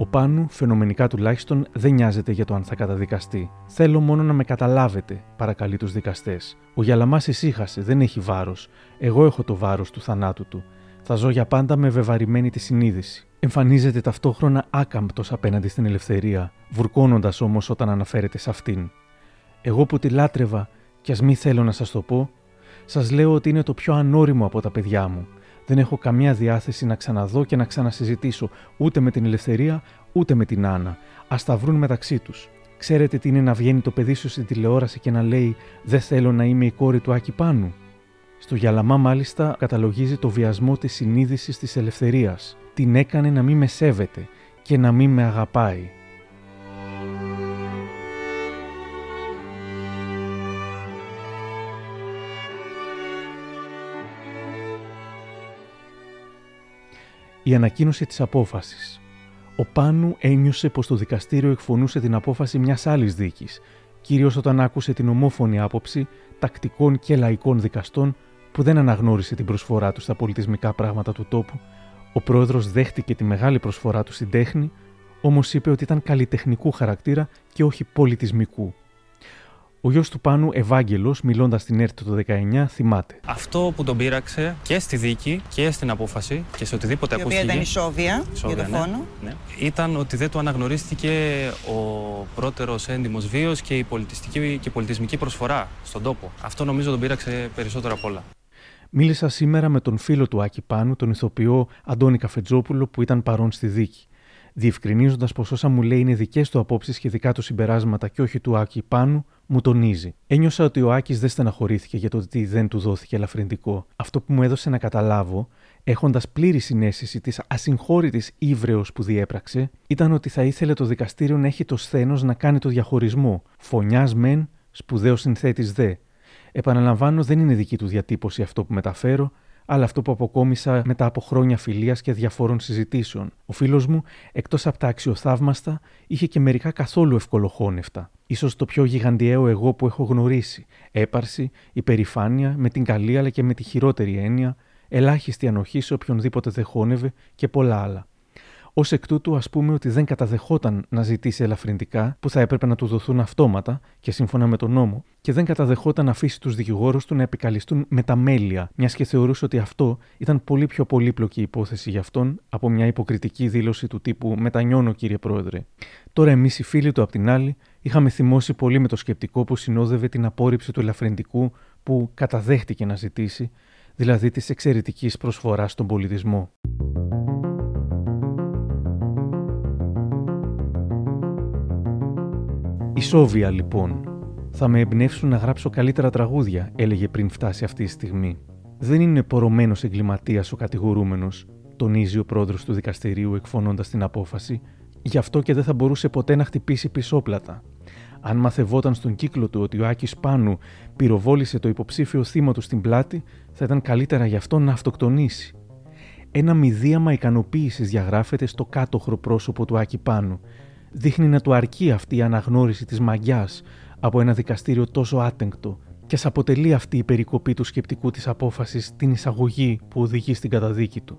Ο Πάνου, φαινομενικά τουλάχιστον, δεν νοιάζεται για το αν θα καταδικαστεί. Θέλω μόνο να με καταλάβετε, παρακαλεί τους δικαστές. Ο Γιαλαμά ησύχασε, δεν έχει βάρος. Εγώ έχω το βάρος του θανάτου του. Θα ζω για πάντα με βεβαρημένη τη συνείδηση. Εμφανίζεται ταυτόχρονα άκαμπτος απέναντι στην ελευθερία, βουρκώνοντας όμως όταν αναφέρεται σε αυτήν. Εγώ που τη λάτρευα, κι ας μη θέλω να σας το πω, σας λέω ότι είναι το πιο ανώριμο από τα παιδιά μου. Δεν έχω καμία διάθεση να ξαναδώ και να ξανασυζητήσω ούτε με την Ελευθερία ούτε με την Άννα. Α τα βρουν μεταξύ τους. Ξέρετε τι είναι να βγαίνει το παιδί σου στην τηλεόραση και να λέει Δεν θέλω να είμαι η κόρη του Άκη Πάνου. Στο Γιαλαμά, μάλιστα, καταλογίζει το βιασμό της συνείδησης της ελευθερίας. Την έκανε να μην με σέβεται και να μην με αγαπάει. Η ανακοίνωση της απόφασης. Ο Πάνου ένιωσε πως το δικαστήριο εκφωνούσε την απόφαση μιας άλλης δίκης, κυρίως όταν άκουσε την ομόφωνη άποψη τακτικών και λαϊκών δικαστών που δεν αναγνώρισε την προσφορά τους στα πολιτισμικά πράγματα του τόπου. Ο πρόεδρος δέχτηκε τη μεγάλη προσφορά του στην τέχνη, όμως είπε ότι ήταν καλλιτεχνικού χαρακτήρα και όχι πολιτισμικού. Ο γιος του Πάνου, Ευάγγελος, μιλώντας στην ΕΡΤ το 19, θυμάται. Αυτό που τον πείραξε και στη δίκη και στην απόφαση και σε οτιδήποτε η ακούστηκε. Η οποία ήταν ισόβια, για το ναι, φόνο. Ναι, ήταν ότι δεν του αναγνωρίστηκε ο πρώτερος έντιμος βίος και η πολιτιστική και πολιτισμική προσφορά στον τόπο. Αυτό νομίζω τον πείραξε περισσότερο απ' όλα. Μίλησα σήμερα με τον φίλο του Άκη Πάνου, τον ηθοποιό Αντώνη Καφετζόπουλο, που ήταν παρόν στη δίκη διευκρινίζοντας πως όσα μου λέει είναι δικές του απόψεις και δικά του συμπεράσματα και όχι του Άκη Πάνου, μου τονίζει. Ένιωσα ότι ο Άκης δεν στεναχωρήθηκε για το ότι δεν του δόθηκε ελαφρυντικό. Αυτό που μου έδωσε να καταλάβω, έχοντας πλήρη συνέστηση της ασυγχώρητης ύβρεως που διέπραξε, ήταν ότι θα ήθελε το δικαστήριο να έχει το σθένος να κάνει το διαχωρισμό. Φωνιάς μεν, σπουδαίος συνθέτης δε. Επαναλαμβάνω, δεν είναι δική του διατύπωση αυτό που μεταφέρω, αλλά αυτό που αποκόμισα μετά από χρόνια φιλίας και διαφόρων συζητήσεων. Ο φίλος μου, εκτός από τα αξιοθαύμαστα, είχε και μερικά καθόλου ευκολοχώνευτα. Ίσως το πιο γιγαντιαίο εγώ που έχω γνωρίσει. Έπαρση, υπερηφάνεια, με την καλή αλλά και με τη χειρότερη έννοια, ελάχιστη ανοχή σε οποιονδήποτε δεχόνευε και πολλά άλλα. Ω εκ τούτου, ας πούμε ότι δεν καταδεχόταν να ζητήσει ελαφρυντικά που θα έπρεπε να του δοθούν αυτόματα και σύμφωνα με τον νόμο, και δεν καταδεχόταν να αφήσει τους δικηγόρους του να επικαλυστούν με τα μέλια, μιας και θεωρούσε ότι αυτό ήταν πολύ πιο πολύπλοκη υπόθεση για αυτόν από μια υποκριτική δήλωση του τύπου Μετανιώνω, κύριε Πρόεδρε. Τώρα, εμείς οι φίλοι του, απ' την άλλη, είχαμε θυμώσει πολύ με το σκεπτικό που συνόδευε την απόρριψη του ελαφρυντικού που καταδέχτηκε να ζητήσει, δηλαδή της εξαιρετικής προσφοράς στον πολιτισμό. Η Σόβια, λοιπόν. Θα με εμπνεύσουν να γράψω καλύτερα τραγούδια, έλεγε πριν φτάσει αυτή η στιγμή. Δεν είναι πορωμένος εγκληματίας ο κατηγορούμενος, τονίζει ο πρόεδρο του δικαστηρίου εκφωνώντας την απόφαση, γι' αυτό και δεν θα μπορούσε ποτέ να χτυπήσει πισόπλατα. Αν μαθευόταν στον κύκλο του ότι ο Άκης Πάνου πυροβόλησε το υποψήφιο θύμα του στην πλάτη, θα ήταν καλύτερα γι' αυτό να αυτοκτονήσει. Ένα μηδίαμα ικανοποίησης διαγράφεται στο κάτωχρο πρόσωπο του Άκη Πάνου, δείχνει να του αρκεί αυτή η αναγνώριση της μαγιάς από ένα δικαστήριο τόσο άτεγκτο και σ' αποτελεί αυτή η περικοπή του σκεπτικού της απόφασης την εισαγωγή που οδηγεί στην καταδίκη του.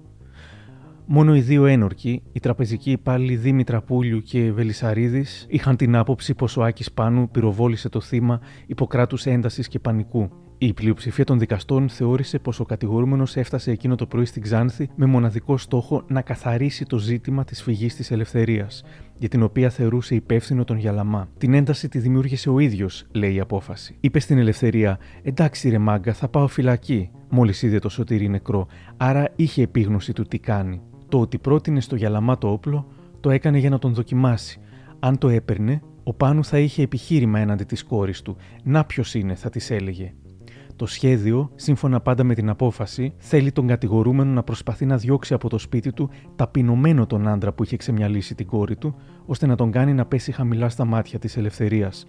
Μόνο οι δύο ένορκοι, οι τραπεζικοί υπάλληλοι Δήμητρα Πούλιου και Βελισαρίδης, είχαν την άποψη πως ο Άκης Πάνου πυροβόλησε το θύμα υποκράτου έντασης και πανικού. Η πλειοψηφία των δικαστών θεώρησε πως ο κατηγορούμενος έφτασε εκείνο το πρωί στην Ξάνθη με μοναδικό στόχο να καθαρίσει το ζήτημα της φυγής της ελευθερίας, για την οποία θεωρούσε υπεύθυνο τον Γιαλαμά. Την ένταση τη δημιούργησε ο ίδιος, λέει η απόφαση. Είπε στην ελευθερία: Εντάξει, ρε μάγκα, θα πάω φυλακή, μόλις είδε το σωτήρι νεκρό, άρα είχε επίγνωση του τι κάνει. Το ότι πρότεινε στο Γιαλαμά το όπλο το έκανε για να τον δοκιμάσει. Αν το έπαιρνε, ο Πάνου θα είχε επιχείρημα έναντι της κόρης του. Να ποιος είναι, θα της έλεγε. Το σχέδιο, σύμφωνα πάντα με την απόφαση, θέλει τον κατηγορούμενο να προσπαθεί να διώξει από το σπίτι του ταπεινωμένο τον άντρα που είχε ξεμιαλίσει την κόρη του, ώστε να τον κάνει να πέσει χαμηλά στα μάτια της ελευθερίας.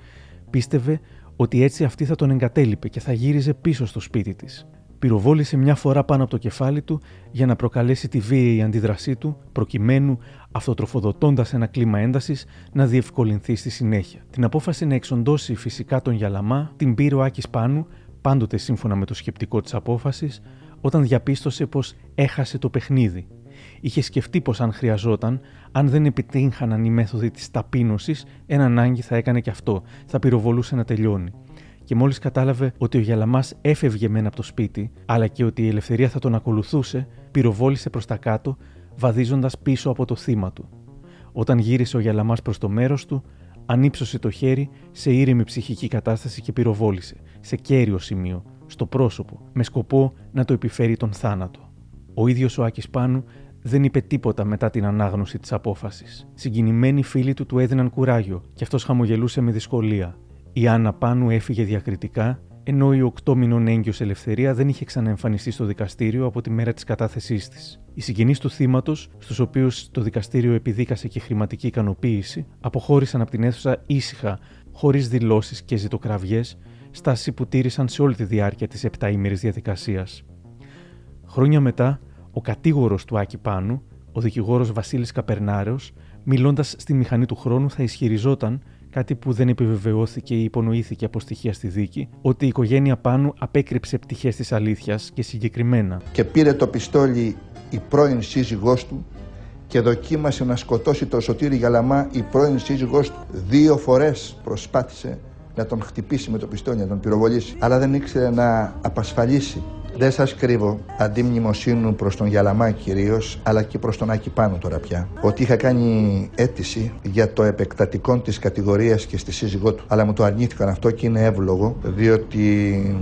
Πίστευε ότι έτσι αυτή θα τον εγκατέλειπε και θα γύριζε πίσω στο σπίτι της. Πυροβόλησε μια φορά πάνω από το κεφάλι του για να προκαλέσει τη βίαιη αντίδρασή του, προκειμένου, αυτοτροφοδοτώντας ένα κλίμα έντασης, να διευκολυνθεί στη συνέχεια. Την απόφαση να εξοντώσει φυσικά τον Γιαλαμά την πήρε ο Άκης Πάνου πάντοτε σύμφωνα με το σκεπτικό της απόφασης, όταν διαπίστωσε πως έχασε το παιχνίδι. Είχε σκεφτεί πως αν χρειαζόταν, αν δεν επιτύχαναν οι μέθοδοι της ταπείνωσης, έναν άγκη θα έκανε και αυτό, θα πυροβολούσε να τελειώνει. Και μόλις κατάλαβε ότι ο Γιαλαμάς έφευγε μένα από το σπίτι, αλλά και ότι η ελευθερία θα τον ακολουθούσε, πυροβόλησε προς τα κάτω, βαδίζοντας πίσω από το θύμα του. Όταν γύρισε ο Γιαλαμάς προς το μέρος του, ανύψωσε το χέρι σε ήρεμη ψυχική κατάσταση και πυροβόλησε, σε κέριο σημείο, στο πρόσωπο, με σκοπό να το επιφέρει τον θάνατο. Ο ίδιος ο Άκης Πάνου δεν είπε τίποτα μετά την ανάγνωση της απόφασης. Συγκινημένοι φίλοι του του έδιναν κουράγιο και αυτός χαμογελούσε με δυσκολία. Η Άννα Πάνου έφυγε διακριτικά, ενώ η οκτώ μηνών έγκυος ελευθερία δεν είχε ξαναεμφανιστεί στο δικαστήριο από τη μέρα της κατάθεσής της. Οι συγγενείς του θύματος, στους οποίους το δικαστήριο επιδίκασε και χρηματική ικανοποίηση, αποχώρησαν από την αίθουσα ήσυχα, χωρίς δηλώσεις και ζητοκραυγές, στάση που τήρησαν σε όλη τη διάρκεια της επταήμερης διαδικασίας. Χρόνια μετά, ο κατήγορος του Άκη Πάνου, ο δικηγόρος Βασίλης Καπερνάρεος, μιλώντας στη μηχανή του χρόνου, θα ισχυριζόταν, κάτι που δεν επιβεβαιώθηκε ή υπονοήθηκε από στοιχεία στη δίκη, ότι η οικογένεια Πάνου απέκρυψε πτυχές της αλήθειας και συγκεκριμένα. Και πήρε το πιστόλι η πρώην σύζυγός του και δοκίμασε να σκοτώσει το Σωτήρι Γιαλαμά η πρώην σύζυγός του. Δύο φορές προσπάθησε να τον χτυπήσει με το πιστόλι, να τον πυροβολήσει, αλλά δεν ήξερε να απασφαλίσει. Δεν σας κρύβω, αντί μνημοσύνου προς τον Γιαλαμά κυρίως, αλλά και προς τον Άκη Πάνου τώρα πια, ότι είχα κάνει αίτηση για το επεκτατικό της κατηγορίας και στη σύζυγό του. Αλλά μου το αρνήθηκαν αυτό και είναι εύλογο, διότι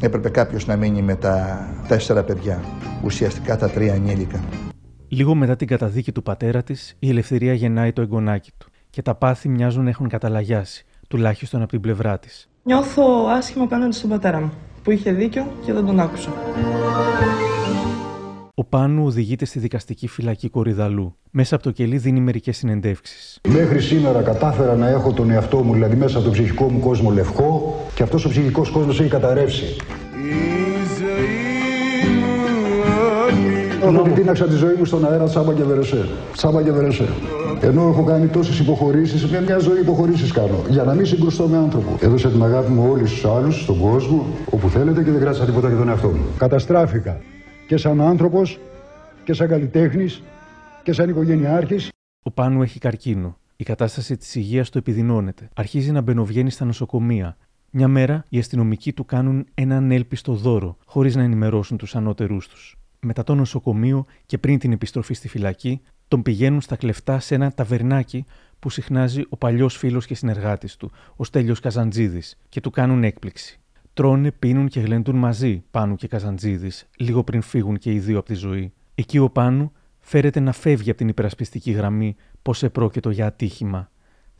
έπρεπε κάποιος να μείνει με τα τέσσερα παιδιά, ουσιαστικά τα τρία ανήλικα. Λίγο μετά την καταδίκη του πατέρα της, η ελευθερία γεννάει το εγγονάκι του και τα πάθη μοιάζουν να έχουν καταλαγιάσει, τουλάχιστον από την πλευρά της. Νιώθω άσχημα απέναντι στον πατέρα μου, που είχε δίκιο και δεν τον άκουσα. Ο Πάνου οδηγείται στη δικαστική φυλακή Κορυδαλού. Μέσα από το κελί δίνει μερικές συνεντεύξεις. Μέχρι σήμερα κατάφερα να έχω τον εαυτό μου, δηλαδή μέσα από τον ψυχικό μου κόσμο λευκό, και αυτός ο ψυχικός κόσμος έχει καταρρεύσει. Έχω την τίναξα τη ζωή μου στον αέρα Τσάμπα και Βερεσέ. Τσάμπα και Βερεσέ. Ενώ έχω κάνει τόσες υποχωρήσεις, μια, μια ζωή υποχωρήσεις κάνω. Για να μην συγκρουστώ με άνθρωπο. Έδωσα την αγάπη μου όλους τους άλλους, στον κόσμο, όπου θέλετε και δεν κράτησα τίποτα για τον εαυτό μου. Καταστράφηκα και σαν άνθρωπος και σαν καλλιτέχνης και σαν οικογενειάρχης. Ο Πάνου έχει καρκίνο. Η κατάσταση της υγείας του επιδεινώνεται. Αρχίζει να μπαινοβγαίνει στα νοσοκομεία. Μια μέρα οι αστυνομικοί του κάνουν ένα ανέλπιστο δώρο, χωρίς να ενημερώσουν τους ανώτερούς τους μετά το νοσοκομείο και πριν την επιστροφή στη φυλακή, τον πηγαίνουν στα κλεφτά σε ένα ταβερνάκι που συχνάζει ο παλιός φίλος και συνεργάτης του, ο Στέλιος Καζαντζίδης, και του κάνουν έκπληξη. Τρώνε, πίνουν και γλεντούν μαζί Πάνου και Καζαντζίδης, λίγο πριν φύγουν και οι δύο από τη ζωή. Εκεί ο Πάνου φέρεται να φεύγει από την υπερασπιστική γραμμή, πως επρόκειτο για ατύχημα,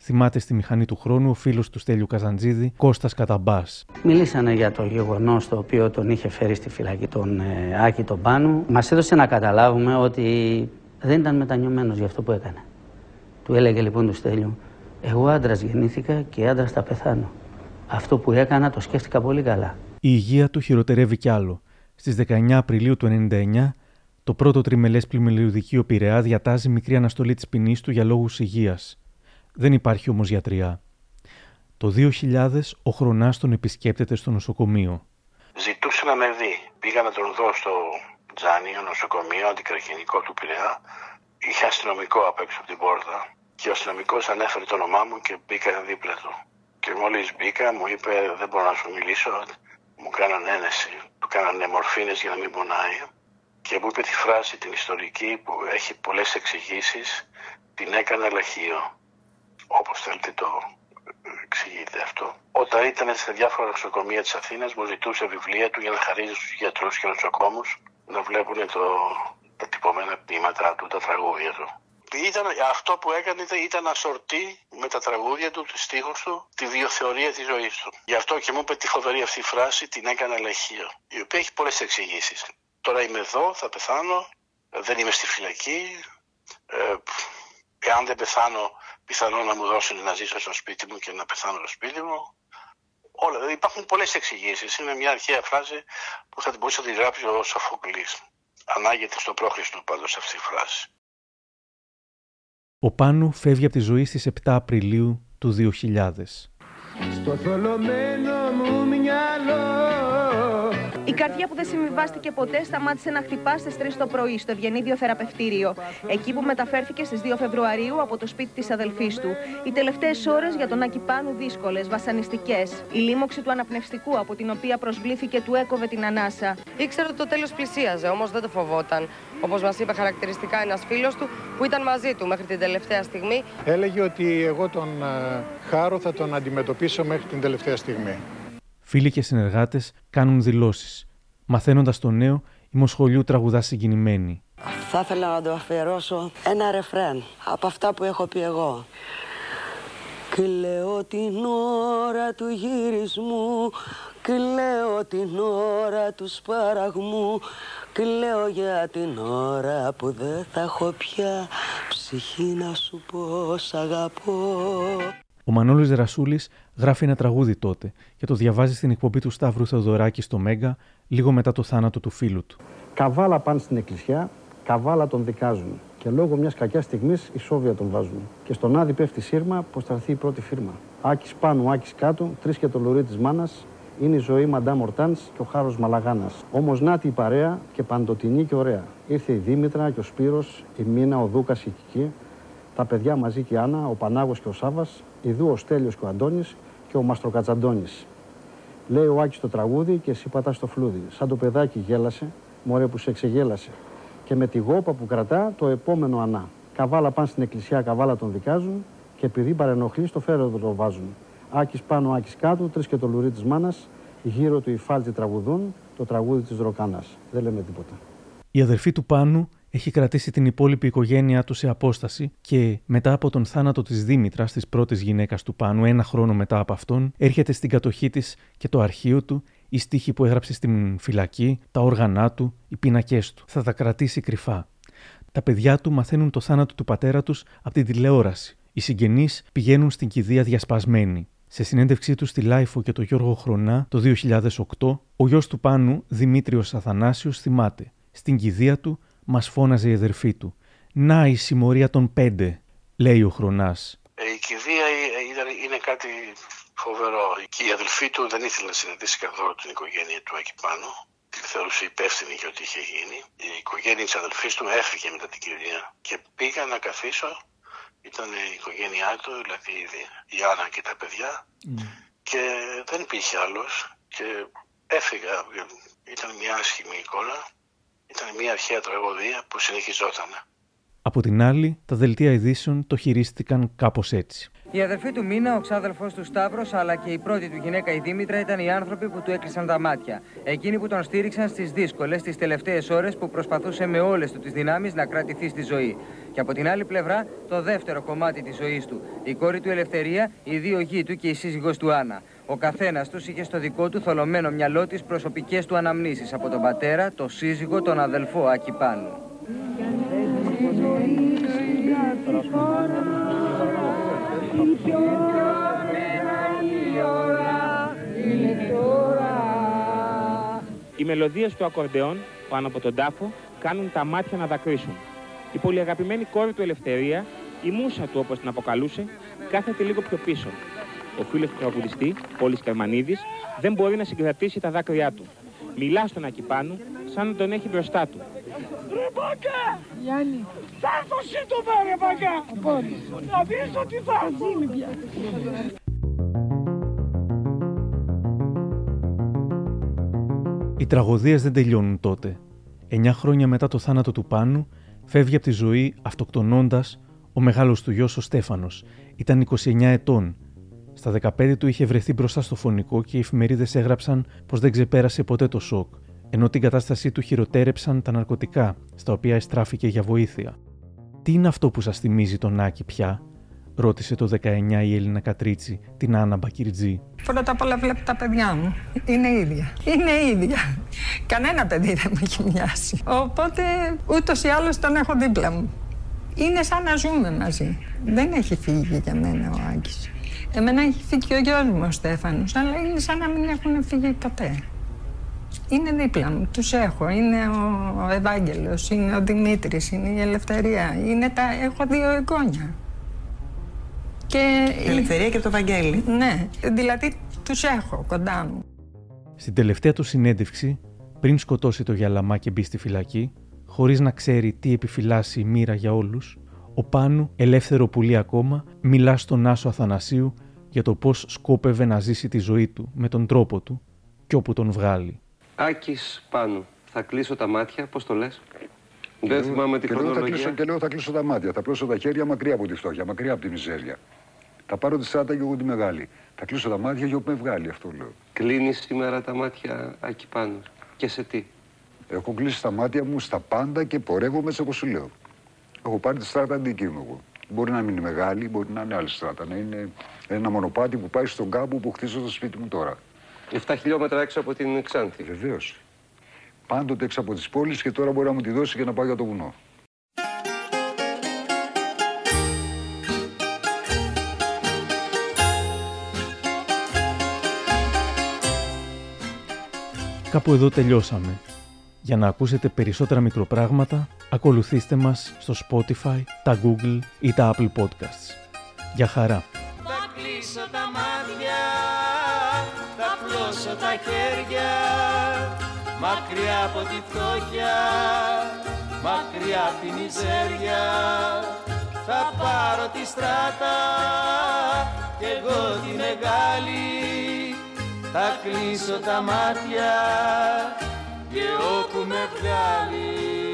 Θυμάται στη μηχανή του χρόνου ο φίλος του Στέλιου Καζαντζίδη, Κώστας Καταμπάς. Μιλήσανε για το γεγονός το οποίο τον είχε φέρει στη φυλακή τον ε, Άκη τον Πάνου. Μας έδωσε να καταλάβουμε ότι δεν ήταν μετανιωμένος για αυτό που έκανε. Του έλεγε λοιπόν του Στέλιου, Εγώ άντρας γεννήθηκα και άντρας θα πεθάνω. Αυτό που έκανα το σκέφτηκα πολύ καλά. Η υγεία του χειροτερεύει κι άλλο. Στις 19 Απριλίου του 1999, το πρώτο τριμελές πλημελιουδικείο Πειραιά διατάζει μικρή αναστολή της ποινής του για λόγους υγείας. Δεν υπάρχει όμως γιατριά. Το 2000 ο Χρονάς τον επισκέπτεται στο νοσοκομείο. Ζητούσε να με δει. Πήγα να τον δω στο Τζάνιο νοσοκομείο, αντικραχενικό του Πειραιά. Είχε αστυνομικό απ' έξω από την πόρτα. Και ο αστυνομικός ανέφερε το όνομά μου και μπήκα δίπλα του. Και μόλις μπήκα, μου είπε: Δεν μπορώ να σου μιλήσω. μου κάνανε ένεση, του κάνανε μορφίνες για να μην πονάει και μου είπε τη φράση την ιστορική που έχει πολλές εξηγήσεις, την έκανα λαχείο. Όπως θέλετε το εξηγείτε αυτό. Όταν ήταν σε διάφορα νοσοκομεία της Αθήνας μου ζητούσε βιβλία του για να χαρίζει στους γιατρούς και νοσοκόμους να βλέπουν το, τα τυπωμένα ποίηματά του, τα τραγούδια του. Ήταν, αυτό που έκανε ήταν να σορτεί με τα τραγούδια του, τους στίχους του, τη βιοθεωρία της ζωής του. Γι' αυτό και μου είπε τη φοβερή αυτή φράση την έκανα λαχείο, η οποία έχει πολλές εξηγήσεις. Τώρα είμαι εδώ, θα πεθάνω, δεν είμαι στη φυλακή, ε, εάν δεν πεθάνω πιθανό να μου δώσουν να ζήσω στο σπίτι μου και να πεθάνω στο σπίτι μου. Όλα, υπάρχουν πολλές εξηγήσεις. Είναι μια αρχαία φράση που θα την μπορούσε να τη γράψει ο Σοφοκλής. Ανάγεται στο πρόχριστο πάντως αυτή η φράση. Ο Πάνου φεύγει από τη ζωή στις 7 Απριλίου του 2000. Στο θολωμένο μου μυαλό η καρδιά που δεν συμβιβάστηκε ποτέ σταμάτησε να χτυπά στις 3 το πρωί στο Ευγενίδιο Θεραπευτήριο. Εκεί που μεταφέρθηκε στις 2 Φεβρουαρίου από το σπίτι της αδελφής του. Οι τελευταίες ώρες για τον Άκη Πάνου δύσκολες, βασανιστικές. Η λίμωξη του αναπνευστικού από την οποία προσβλήθηκε του έκοβε την ανάσα. Ήξερε ότι το τέλος πλησίαζε, όμως δεν το φοβόταν. Όπως μας είπε χαρακτηριστικά ένας φίλος του που ήταν μαζί του μέχρι την τελευταία στιγμή. Έλεγε ότι εγώ τον ε, χάρο θα τον αντιμετωπίσω μέχρι την τελευταία στιγμή φίλοι και συνεργάτες κάνουν δηλώσεις. Μαθαίνοντας το νέο, η Μοσχολιού τραγουδά συγκινημένη. Θα ήθελα να το αφιερώσω ένα ρεφρέν από αυτά που έχω πει εγώ. Κλαίω την ώρα του γυρισμού Κλαίω την ώρα του σπαραγμού Κλαίω για την ώρα που δεν θα έχω πια Ψυχή να σου πω σ' αγαπώ ο Μανώλης Ρασούλης γράφει ένα τραγούδι τότε και το διαβάζει στην εκπομπή του Σταύρου Θεοδωράκη στο Μέγκα λίγο μετά το θάνατο του φίλου του. Καβάλα πάνε στην εκκλησιά, καβάλα τον δικάζουν. Και λόγω μιας κακιάς στιγμής η Σόβια τον βάζουν. Και στον Άδη πέφτει σύρμα πως θα έρθει η πρώτη φίρμα. Άκης πάνω, άκης κάτω, τρεις και το λουρί της μάνας. Είναι η ζωή Μαντά Μορτάνς και ο χάρος Μαλαγάνας. Όμως να η παρέα και παντοτινή και ωραία. Ήρθε η Δήμητρα και ο Σπύρος, η Μίνα, ο Δούκας, η Κική. Τα παιδιά μαζί και η Άννα, ο Πανάγος και ο Σάβας, Ιδού ο Στέλιος και ο Αντώνης και ο Μαστροκατζαντώνης. Λέει ο Άκης το τραγούδι και εσύ πατάς το φλούδι. Σαν το παιδάκι γέλασε, μωρέ που σε εξεγέλασε. Και με τη γόπα που κρατά το επόμενο ανά. Καβάλα πάνε στην εκκλησιά, καβάλα τον δικάζουν και επειδή παρενοχλεί στο φέρετο το βάζουν. Άκης πάνω, Άκης κάτω, τρεις και το λουρί της μάνας, γύρω του οι φάλτοι τραγουδούν, το τραγούδι της Ροκάνας. Δεν λέμε τίποτα. Η αδερφή του Πάνου έχει κρατήσει την υπόλοιπη οικογένειά του σε απόσταση και μετά από τον θάνατο της Δήμητρας, της πρώτης γυναίκας του Πάνου, ένα χρόνο μετά από αυτόν, έρχεται στην κατοχή της και το αρχείο του, οι στίχοι που έγραψε στην φυλακή, τα όργανά του, οι πίνακές του. Θα τα κρατήσει κρυφά. Τα παιδιά του μαθαίνουν το θάνατο του πατέρα τους από την τηλεόραση. Οι συγγενείς πηγαίνουν στην κηδεία διασπασμένοι. Σε συνέντευξή τους στη LiFO και το Γιώργο Χρονά το 2008, ο γιος του Πάνου, Δημήτριος Αθανάσιος, θυμάται. Στην κηδεία του μας φώναζε η αδερφή του. Να η συμμορία των πέντε, λέει ο Χρονάς. Ε, η κηδεία είναι κάτι φοβερό. Και η αδελφή του δεν ήθελε να συναντήσει καθόλου την οικογένεια του Άκη Πάνου. Τη θεωρούσε υπεύθυνη για ό,τι είχε γίνει. Η οικογένεια της αδελφής του έφυγε μετά την κηδεία και πήγα να καθίσω. Ήταν η οικογένειά του, δηλαδή η Άννα και τα παιδιά. Mm. Και δεν υπήρχε άλλος. Και έφυγα. Ήταν μια άσχημη εικόνα. Ήταν μια αρχαία τραγωδία που συνεχιζόταν. Από την άλλη, τα δελτία ειδήσεων το χειρίστηκαν κάπως έτσι. Η αδερφή του Μίνα, ο ξάδελφο του Σταύρος, αλλά και η πρώτη του γυναίκα η Δήμητρα ήταν οι άνθρωποι που του έκλεισαν τα μάτια. Εκείνοι που τον στήριξαν στις δύσκολες, τις τελευταίες ώρες που προσπαθούσε με όλες του τις δυνάμεις να κρατηθεί στη ζωή. Και από την άλλη πλευρά, το δεύτερο κομμάτι της ζωής του. Η κόρη του Ελευθερία, οι δύο γη του και η σύζυγος του Άννα. Ο καθένας τους είχε στο δικό του θολωμένο μυαλό τις προσωπικές του αναμνήσεις από τον πατέρα, τον σύζυγο, τον αδελφό Άκη Πάνου. Οι μελωδίες του ακορντεόν πάνω από τον τάφο κάνουν τα μάτια να δακρύσουν. Η πολυαγαπημένη κόρη του Ελευθερία, η μουσα του όπως την αποκαλούσε, κάθεται λίγο πιο πίσω. Ο φίλος του τραγουδιστή, Πόλης Κερμανίδης, δεν μπορεί να συγκρατήσει τα δάκρυά του. Μιλά στον Ακυπάνου σαν να τον έχει μπροστά του. Ρε μπακα! Γιάννη. Θα έρθω σύντομα ρε μπακα! Να δεις ότι θα έρθω. Οι τραγωδίες δεν τελειώνουν τότε. Εννιά χρόνια μετά το θάνατο του Πάνου, φεύγει από τη ζωή αυτοκτονώντας ο μεγάλος του γιος ο Στέφανος. Ήταν 29 ετών. Στα 15 του είχε βρεθεί μπροστά στο φωνικό και οι εφημερίδες έγραψαν πως δεν ξεπέρασε ποτέ το σοκ, ενώ την κατάστασή του χειροτέρεψαν τα ναρκωτικά, στα οποία εστράφηκε για βοήθεια. Τι είναι αυτό που σας θυμίζει τον Άκη πια, ρώτησε το 19 η Έλληνα Κατρίτσι την Άννα Μπακυρτζή. Πρώτα απ' όλα βλέπω τα παιδιά μου. Είναι ίδια. Είναι ίδια. Κανένα παιδί δεν μου έχει μοιάσει. Οπότε ούτως ή άλλως τον έχω δίπλα μου. Είναι σαν να ζούμε μαζί. Δεν έχει φύγει για μένα ο Άκης. Εμένα έχει φύγει ο γιος μου ο Στέφανος, αλλά είναι σαν να μην έχουν φύγει ποτέ. Είναι δίπλα μου, τους έχω. Είναι ο, ο Ευάγγελος, είναι ο Δημήτρης, είναι η Ελευθερία. Είναι τα... Έχω δύο εγγόνια. Και... Η Ελευθερία και το Βαγγέλη. Ναι, δηλαδή τους έχω κοντά μου. Στην τελευταία του συνέντευξη, πριν σκοτώσει το Γιαλαμά και μπει στη φυλακή, χωρίς να ξέρει τι επιφυλάσσει η μοίρα για όλους, ο Πάνου, ελεύθερο πουλί ακόμα, μιλά στον Άσο Αθανασίου για το πώς σκόπευε να ζήσει τη ζωή του με τον τρόπο του και όπου τον βγάλει. Άκης Πάνου, θα κλείσω τα μάτια, πώς το λες; Δεν θυμάμαι τη και λέω, θα χρονολογία. κλείσω, και λέω θα κλείσω τα μάτια. Θα πλώσω τα χέρια μακριά από τη φτώχεια, μακριά από τη μιζέρια. Θα πάρω τη στράτα και εγώ τη μεγάλη. Θα κλείσω τα μάτια για όπου με βγάλει, αυτό λέω. Κλείνεις σήμερα τα μάτια, Άκη Πάνου. Και σε τι; Έχω κλείσει τα μάτια μου στα πάντα και πορεύομαι έτσι όπως σου λέω. Έχω πάρει τη στράτα δική μου εγώ. Μπορεί να μην είναι μεγάλη, μπορεί να είναι άλλη στράτα. Να είναι ένα μονοπάτι που πάει στον κάμπο που χτίζω στο σπίτι μου τώρα. 7 χιλιόμετρα έξω από την Ξάνθη. Βεβαίως. Πάντοτε έξω από τις πόλεις και τώρα μπορεί να μου τη δώσει και να πάω για το βουνό. Κάπου εδώ τελειώσαμε. Για να ακούσετε περισσότερα μικροπράγματα, ακολουθήστε μας στο Spotify, τα Google ή τα Apple Podcasts. Για χαρά! Θα κλείσω τα μάτια, θα πλώσω τα χέρια Μακριά από τη φτώχεια, μακριά από τη μιζέρια Θα πάρω τη στράτα και εγώ τη μεγάλη Θα κλείσω τα μάτια και όπου με βγάλεις